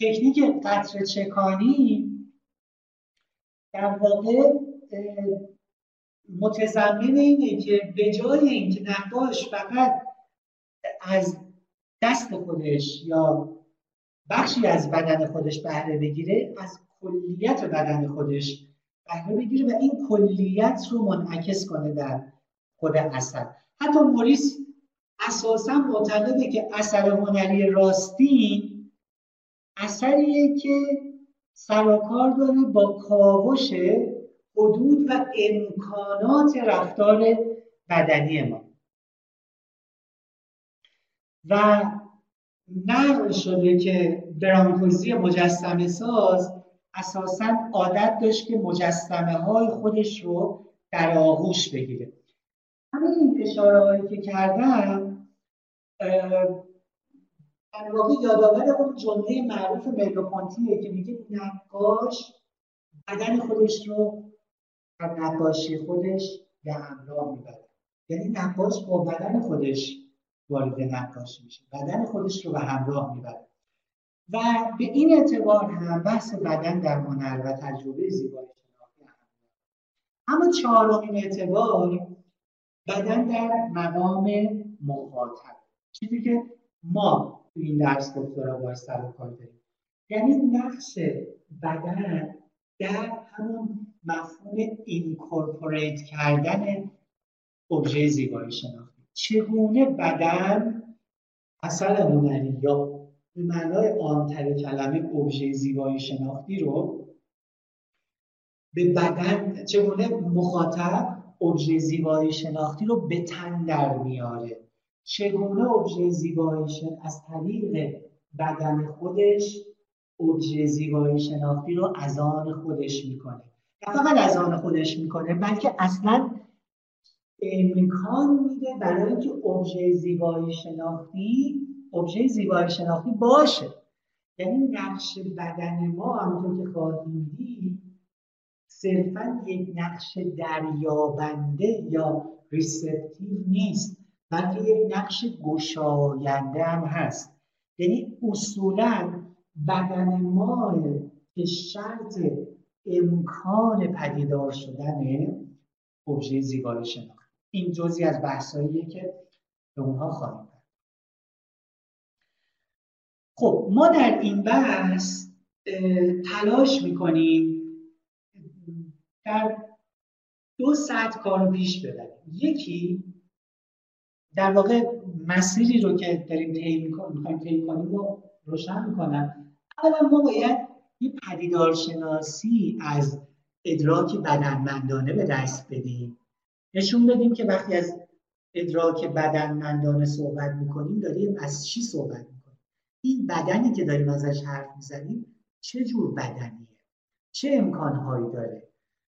تکنیک قطر چکانی در واقع متضمن اینه که به جای اینکه نقاش فقط از دست خودش یا بخشی از بدن خودش بهره بگیره از کلیت بدن خودش بهره بگیره و این کلیت رو منعکس کنه در خود اثر حتی موریس اساسا معتقده که اثر هنری راستین اثریه که سراکار داره با کاوش حدود و امکانات رفتار بدنی ما. و نقل شده که برانکوزی مجسمه ساز اساسا عادت داشت که مجسمه های خودش رو در آغوش بگیره. همین اشاره هایی که کردم در واقع یادآور اون جمله معروف ملوپونتیه که میگه نقاش بدن خودش رو در نقاشی خودش به همراه می‌بره. یعنی نقاش با بدن خودش وارد نقاشی میشه. بدن خودش رو به همراه می‌بره. و به این اعتبار هم بحث بدن در هنر و تجربه زیبایی شناختی اما چهارمین اعتبار بدن در مقام مخاطب. چیزی که ما تو این درس دکترا باید سر کار داریم یعنی نقش بدن در همون مفهوم اینکورپوریت کردن ابژه زیبایی شناختی. چگونه بدن اثر هنری یا به معنای عامتر کلمه ابژه زیبایی شناختی رو به بدن چگونه مخاطب ابژه زیبایی شناختی رو به تن در میاره؟ چگونه ابژه زیبایی از طریق بدن خودش ابژه زیبایی شناختی رو از آن خودش می‌کنه؟ نه فقط از آن خودش می‌کنه بلکه اصلا امکان میده برای اینکه ابژه زیبایی شناختی ابژه زیبایی شناختی باشه. یعنی نقش بدن ما همونطور که خواهیم دید صرفا یک نقش دریابنده یا ریسپتیو نیست بلکه یک نقش گشاینده هم هست. یعنی اصولا بدن ما که شرط امکان پدیدار شدن ابژه زیبایی شناختی. این جزی از بحثاییه که به اونها خواهیم خب ما در این بحث تلاش می‌کنیم در دو سطح کار پیش ببریم. یکی در واقع مسیری رو که داریم طی می‌کنیم طی کنیم رو روشن می‌کنم. اولا ما باید یه پدیدارشناسی از ادراک بدنمندانه به دست بدیم. نشون بدیم که وقتی از ادراک بدنمندانه صحبت می‌کنیم داریم از چی صحبت این بدنی که داریم ازش حرف می‌زنیم چه جور بدنیه؟ چه امکانهایی داره؟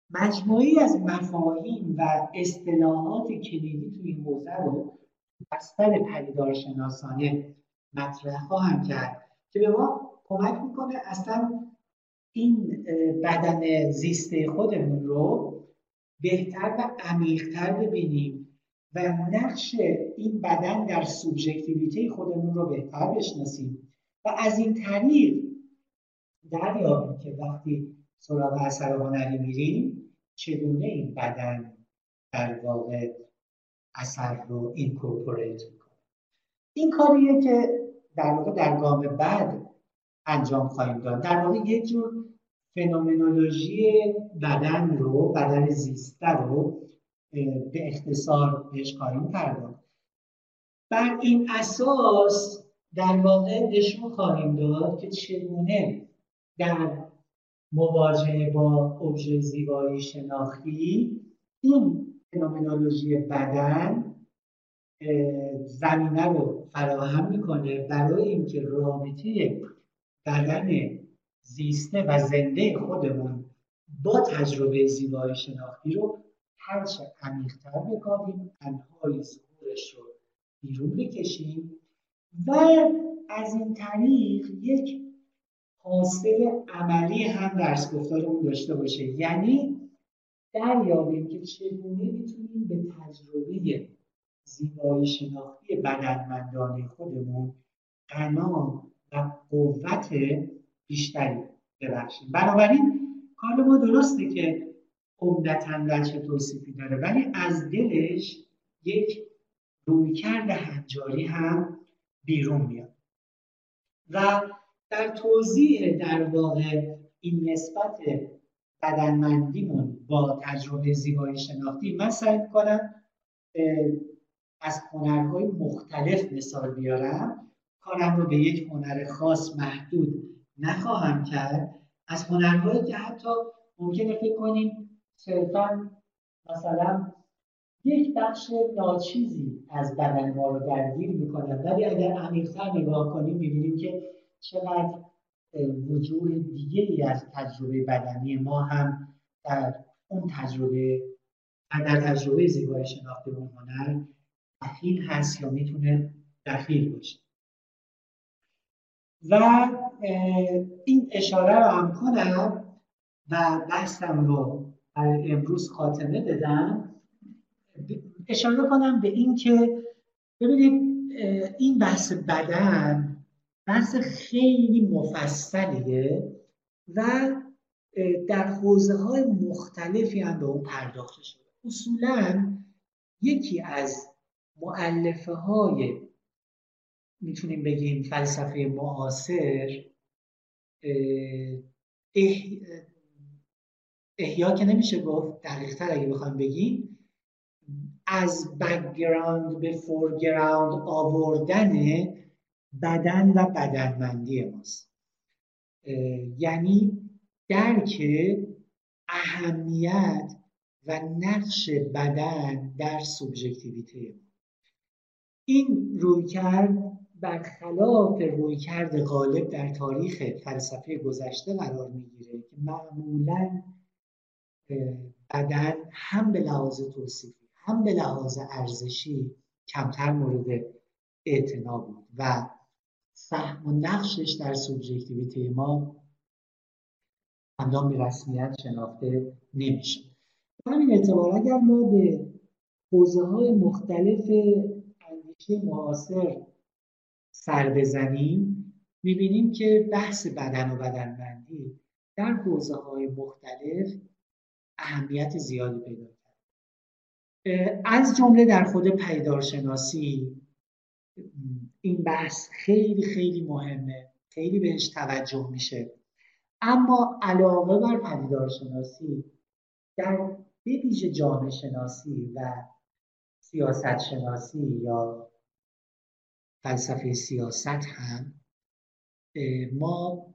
مجموعی از مفاهیم و اصطلاحات کلیدی تو این حوزه رو بستر پدیدار شناسانه مطرح خواهم کرد که به ما کمک می‌کنه اصلا این بدن زیسته خودمون رو بهتر و عمیقتر ببینیم و نقش این بدن در سوبژکتیویته خودمون رو بهتر بشناسیم. و از این طریق دریابیم که وقتی سراغ اثر هنری میریم چگونه این بدن در واقع اثر رو اینکورپوریت می‌کنه؟ این کاریه که در واقع در گام بعد انجام خواهیم داد. در واقع یک جور فنومنولوژی بدن رو بدن زیسته رو به اختصار بهش خواهیم پرداخت. بر این اساس در واقع نشون خواهیم داد که چگونه در مواجهه با ابژه زیبایی شناختی این فنومنولوژی بدن زمینه رو فراهم می‌کنه برای اینکه رابطه بدن زیسته و زنده خودمون با تجربه زیبایی شناختی رو هرچه عمیقتر بکاویم انهای ظهورش رو بیرون بکشیم و از این طریق یک حاصل عملی هم درس گفتارمون داشته باشه. یعنی دریابیم که چگونه می‌تونیم به تجربه زیبایی شناختی بدنمندانه خودمون غنا و قوت بیشتری ببخشیم. بنابراین کار ما درسته که عمدتا وجه توصیفی داره ولی از دلش یک رویکرد هنجاری هم بیرون میاد. و در توضیح در واقع این نسبت بدنمندیمون با تجربه زیبایی شناختی من سعی کنم از هنرهای مختلف مثال بیارم. کارم رو به یک هنر خاص محدود نخواهم کرد. از هنرهایی که حتی ممکنه فکر کنیم صرفا مثلا یک بخش ناچیزی از بدن ما رو درگیر می‌کنن ولی اگر عمیقتر نگاه کنیم می‌بینیم که چقدر وجوه دیگه از تجربه بدنی ما هم در اون تجربه در تجربه زیبایی شناخته اون هنر دخیل هست یا می‌تونه دخیل باشه. و این اشاره رو هم کنم و بحثم رو امروز خاتمه بدم. اشاره کنم به این که ببینید این بحث بدن بحث خیلی مفصلیه و در حوزه های مختلفی هم به اون پرداخته شده. اصولا یکی از مؤلفه های می‌تونیم بگیم فلسفه معاصر احیا که نمیشه گفت دقیقتر اگه بخوایم بگیم از background به foreground آوردن بدن و بدنمندی ماست. یعنی درک اهمیت و نقش بدن در سوبژکتیویته این رویکرد برخلاف رویکرد غالب در تاریخ فلسفه گذشته قرار می‌گیره که معمولا بدن هم به لحاظ توصیفی هم به لحاظ ارزشی کمتر مورد اعتنا بود و فهم و نقشش در سوبژکتیویته ما همدان به رسمیت شناخته نمیشه. همین اعتبار اگر ما به حوزه های مختلف اندیشه معاصر سر بزنیم می‌بینیم که بحث بدن و بدنبندی در حوزه های مختلف اهمیت زیادی پیدا کرد. از جمله در خود پیدارشناسی این بحث خیلی خیلی مهمه خیلی بهش توجه میشه. اما علاوه بر پدیدارشناسی در ویژه جامعه شناسی و سیاست شناسی یا فلسفه سیاست هم ما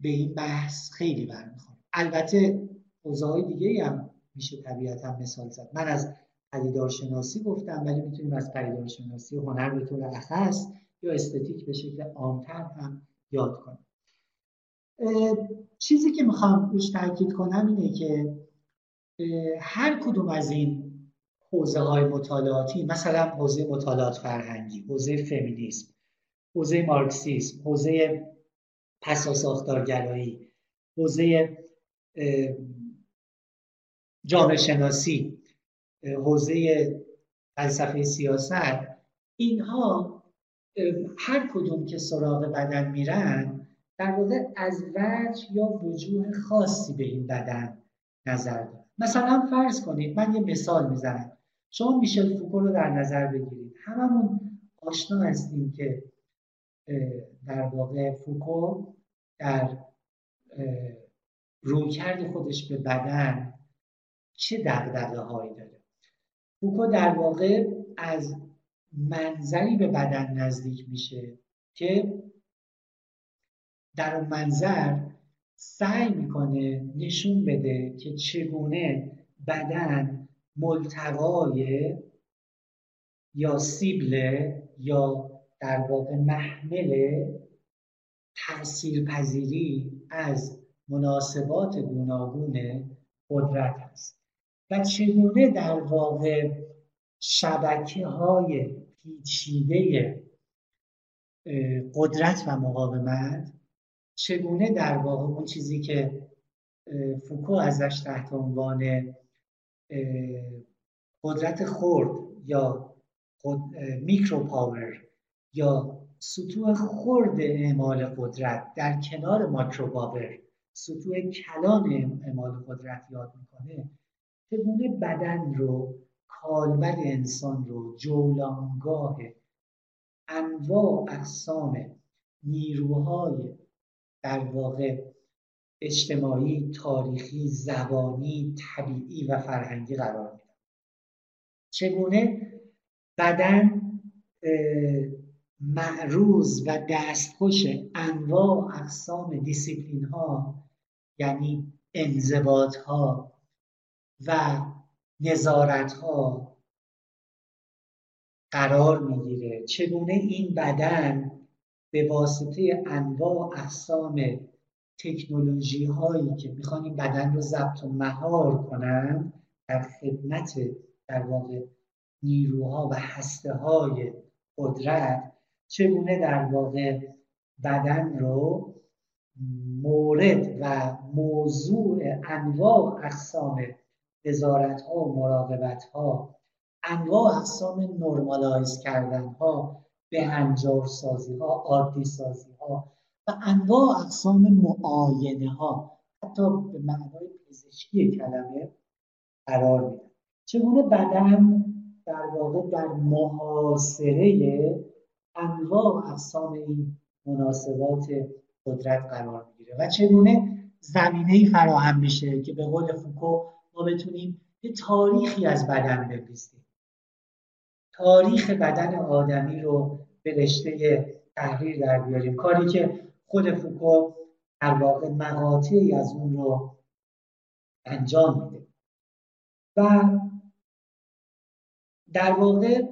به این بحث خیلی برمیخوریم. البته حوزه های دیگه هم میشه طبیعتا مثال زد. من از پدیدارشناسی گفتم ولی می‌تونیم از پدیدارشناسی هنر به طور اخص یا استتیک به شکل عامتر هم یاد کنیم. چیزی که می‌خوام روش تاکید کنم اینه که هر کدوم از این حوزه های مطالعاتی مثلا حوزه مطالعات فرهنگی حوزه فمینیسم حوزه مارکسیسم حوزه پسا ساختارگرایی حوزه جامعه شناسی حوزه فلسفه سیاست اینها هر کدوم که سراغ بدن میرن در واقع از وجه یا وجوه خاصی به این بدن نظر دارن. مثلا فرض کنید من یه مثال می‌زنم. شما میشل فوکو رو در نظر بگیرید. هممون آشنا هستیم که در واقع فوکو در رویکرد خودش به بدن چه دقدقه هایی داره؟ فوکو در واقع از منظری به بدن نزدیک میشه که در اون منظر سعی می‌کنه نشون بده که چگونه بدن ملتقای یا سیبله یا در واقع محمل تاثیرپذیری از مناسبات گوناگون قدرت است. و چگونه در واقع شبکه های پیچیده قدرت و مقاومت چگونه در واقع اون چیزی که فوکو ازش تحت عنوان قدرت خرد یا میکرو پاور یا سطوح خرد اعمال قدرت در کنار ماکرو پاور سطوح کلان اعمال قدرت یاد می‌کنه چگونه بدن رو کالبد انسان رو جولانگاه انواع اقسام نیروهای در واقع اجتماعی، تاریخی، زبانی، طبیعی و فرهنگی قرار میدن چگونه بدن معروض و دستخوش انواع اقسام دیسیپلین ها یعنی انضباط ها و نظارت ها قرار می‌گیره چگونه این بدن به واسطه انواع اقسام تکنولوژی هایی که می‌خوان این بدن رو ضبط و مهار کنن در خدمت در واقع نیروها و هسته های قدرت چگونه در واقع بدن رو مورد و موضوع انواع اقسام وزارت ها و مراقبت ها انواع اقسام نرمالایز کردن ها به انجار سازی ها عادی سازی ها و انواع اقسام معاینه ها حتی به معنای پزشکی کلمه قرار میدن. چگونه بدن در واقع در محاصره انواع اقسام این مناسبات قدرت قرار می‌گیره و چگونه زمینه ای فراهم میشه که به قول فوکو ما بتونیم یه تاریخی از بدن بریزیم تاریخ بدن آدمی رو به رشته تحریر در بیاریم. کاری که خود فوکو در واقع مقاطعی از اون رو انجام میده. و در واقع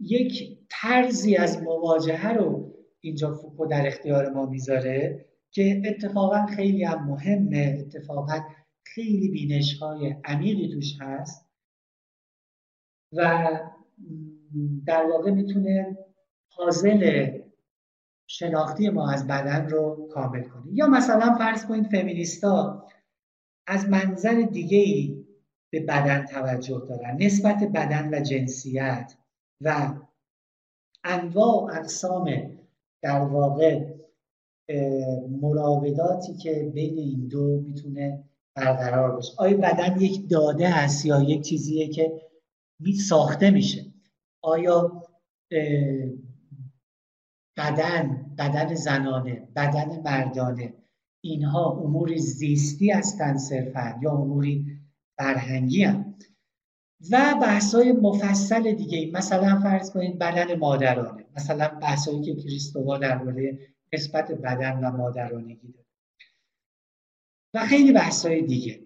یک طرزی از مواجهه رو اینجا فوکو در اختیار ما می‌ذاره که اتفاقا خیلی هم مهمه اتفاقا خیلی بینش های عمیقی توش هست و در واقع می‌تونه پازل شناختی ما از بدن رو کامل کنه یا مثلا فرض کنید فمینیستا از منظر دیگه ای به بدن توجه دارن نسبت بدن و جنسیت و انواع اقسام در واقع مراوداتی که بین این دو می‌تونه برقرار بشه آیا بدن یک داده هست یا یک چیزیه که می ساخته میشه؟ آیا بدن بدن زنانه بدن مردانه. اینها امور زیستی هستند صرفا یا اموری فرهنگی هم. و بحثای مفصل دیگه مثلا فرض کنید بدن مادرانه. مثلا بحثایی که کریستووا درباره نسبت بدن و مادرانگی داره. و خیلی بحثای دیگه.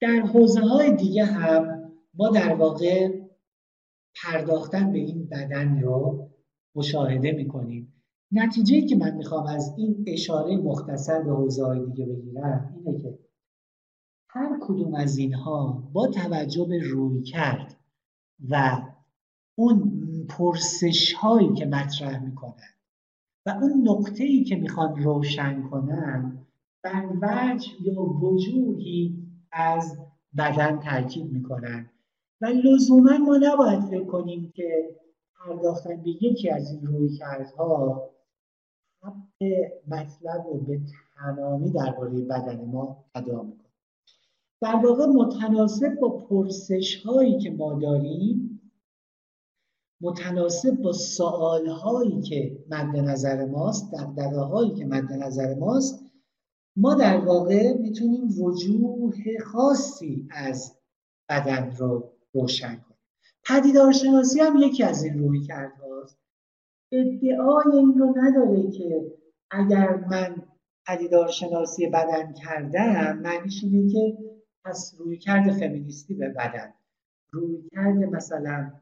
در حوزه های دیگه هم ما در واقع پرداختن به این بدن رو مشاهده می‌کنیم. نتیجه که من می‌خوام از این اشاره مختصر به حوزه دیگه بگیرم اینه که هر کدوم از اینها با توجه به روی کرد و اون پرسش هایی که مطرح می‌کنن و اون نقطه ای که می‌خوان روشن کنن بر وجه یا وجوهی از بدن تاکید می‌کنن. و لزوما ما نباید فکر کنیم که پرداختن به یکی از این روی کردها حق مطلب رو به تمامی درباره بدن ما ادا می‌کنه. در واقع متناسب با پرسش هایی که ما داریم متناسب با سوال هایی که مد نظر ماست دقدقه هایی که مد نظر ماست ما در واقع می‌تونیم وجوه خاصی از بدن رو روشن کنیم پدیدارشناسی هم یکی از این روی کرد هاست ادعای این رو نداره که اگر من پدیدارشناسی بدن کردم معنیش اینه که پس روی کرد فمینیستی به بدن. روی کرد مثلا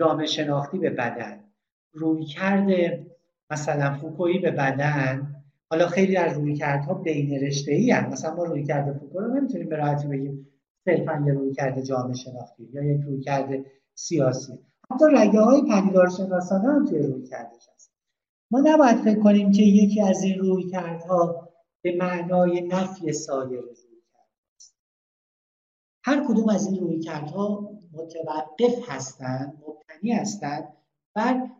جامعه شناختی به بدن. روی کرده مثلا فوکویی به بدن. حالا خیلی از روی کردها بین رشته ای هم. مثلا ما روی کرده فوکو رو نمی‌تونیم به راحتی بگیم. صرفا یه روی کرده جامعه شناختی یا یک روی کرده سیاسی. حتی رگه های پدیدار شناسانه هم توی روی کردش هست. ما نباید فکر کنیم که یکی از این روی کردها به معنای نفی سایر روی کرد هر کدوم از این روی کردها متوقف هستند مبتنی هستند بر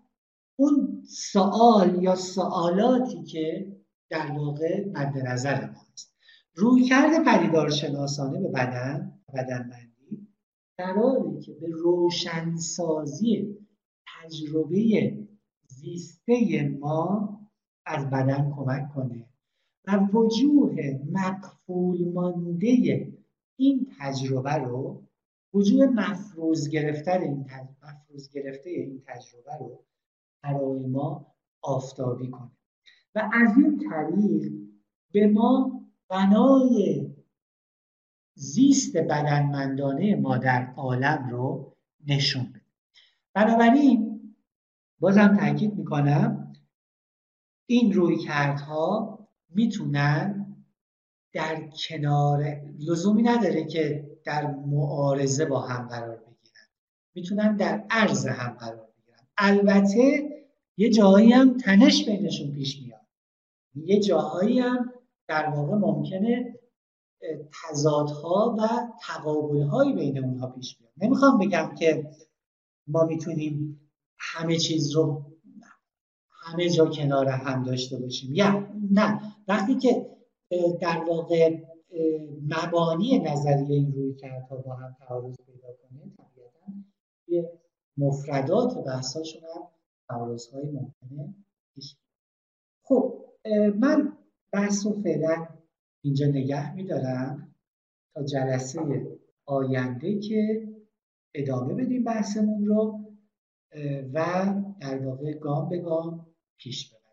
اون سوال یا سوالاتی که در واقع مد نظر ما هست. روی کرده پدیدار شناسانه به بدن بدنمندی قراره که به روشنسازی تجربه زیسته ما از بدن کمک کنه و وجوه مقفول مانده این تجربه رو وجود مفروض گرفته این مفروض گرفته این تجربه رو برای ما آفتابی کنه. و از این طریق به ما بنای زیست بدنمندانه ما در عالم رو نشون بده. بنابراین بازم تاکید می‌کنم این روی کردها می‌تونن در کنار لزومی نداره که در معارضه با هم قرار بگیرن. می‌تونن در عرض هم قرار بگیرن. البته یه جایی هم تنش بینشون پیش میاد. یه جاهایی هم در واقع ممکنه تضادها و تقابلهایی بین اونها پیش بیاد. نمی‌خوام بگم که ما می‌تونیم همه چیز رو همه جا کنار هم داشته باشیم. یا نه وقتی که در واقع مبانی نظریه این روی کردها با هم تعارض پیدا کنه طبیعتا یه مفردات بحثاشون هم تعارض ممکنه پیش خب من بحث رو فعلا اینجا نگه میدارم تا جلسه آینده که ادامه بدیم بحثمون رو و در واقع گام به گام پیش بریم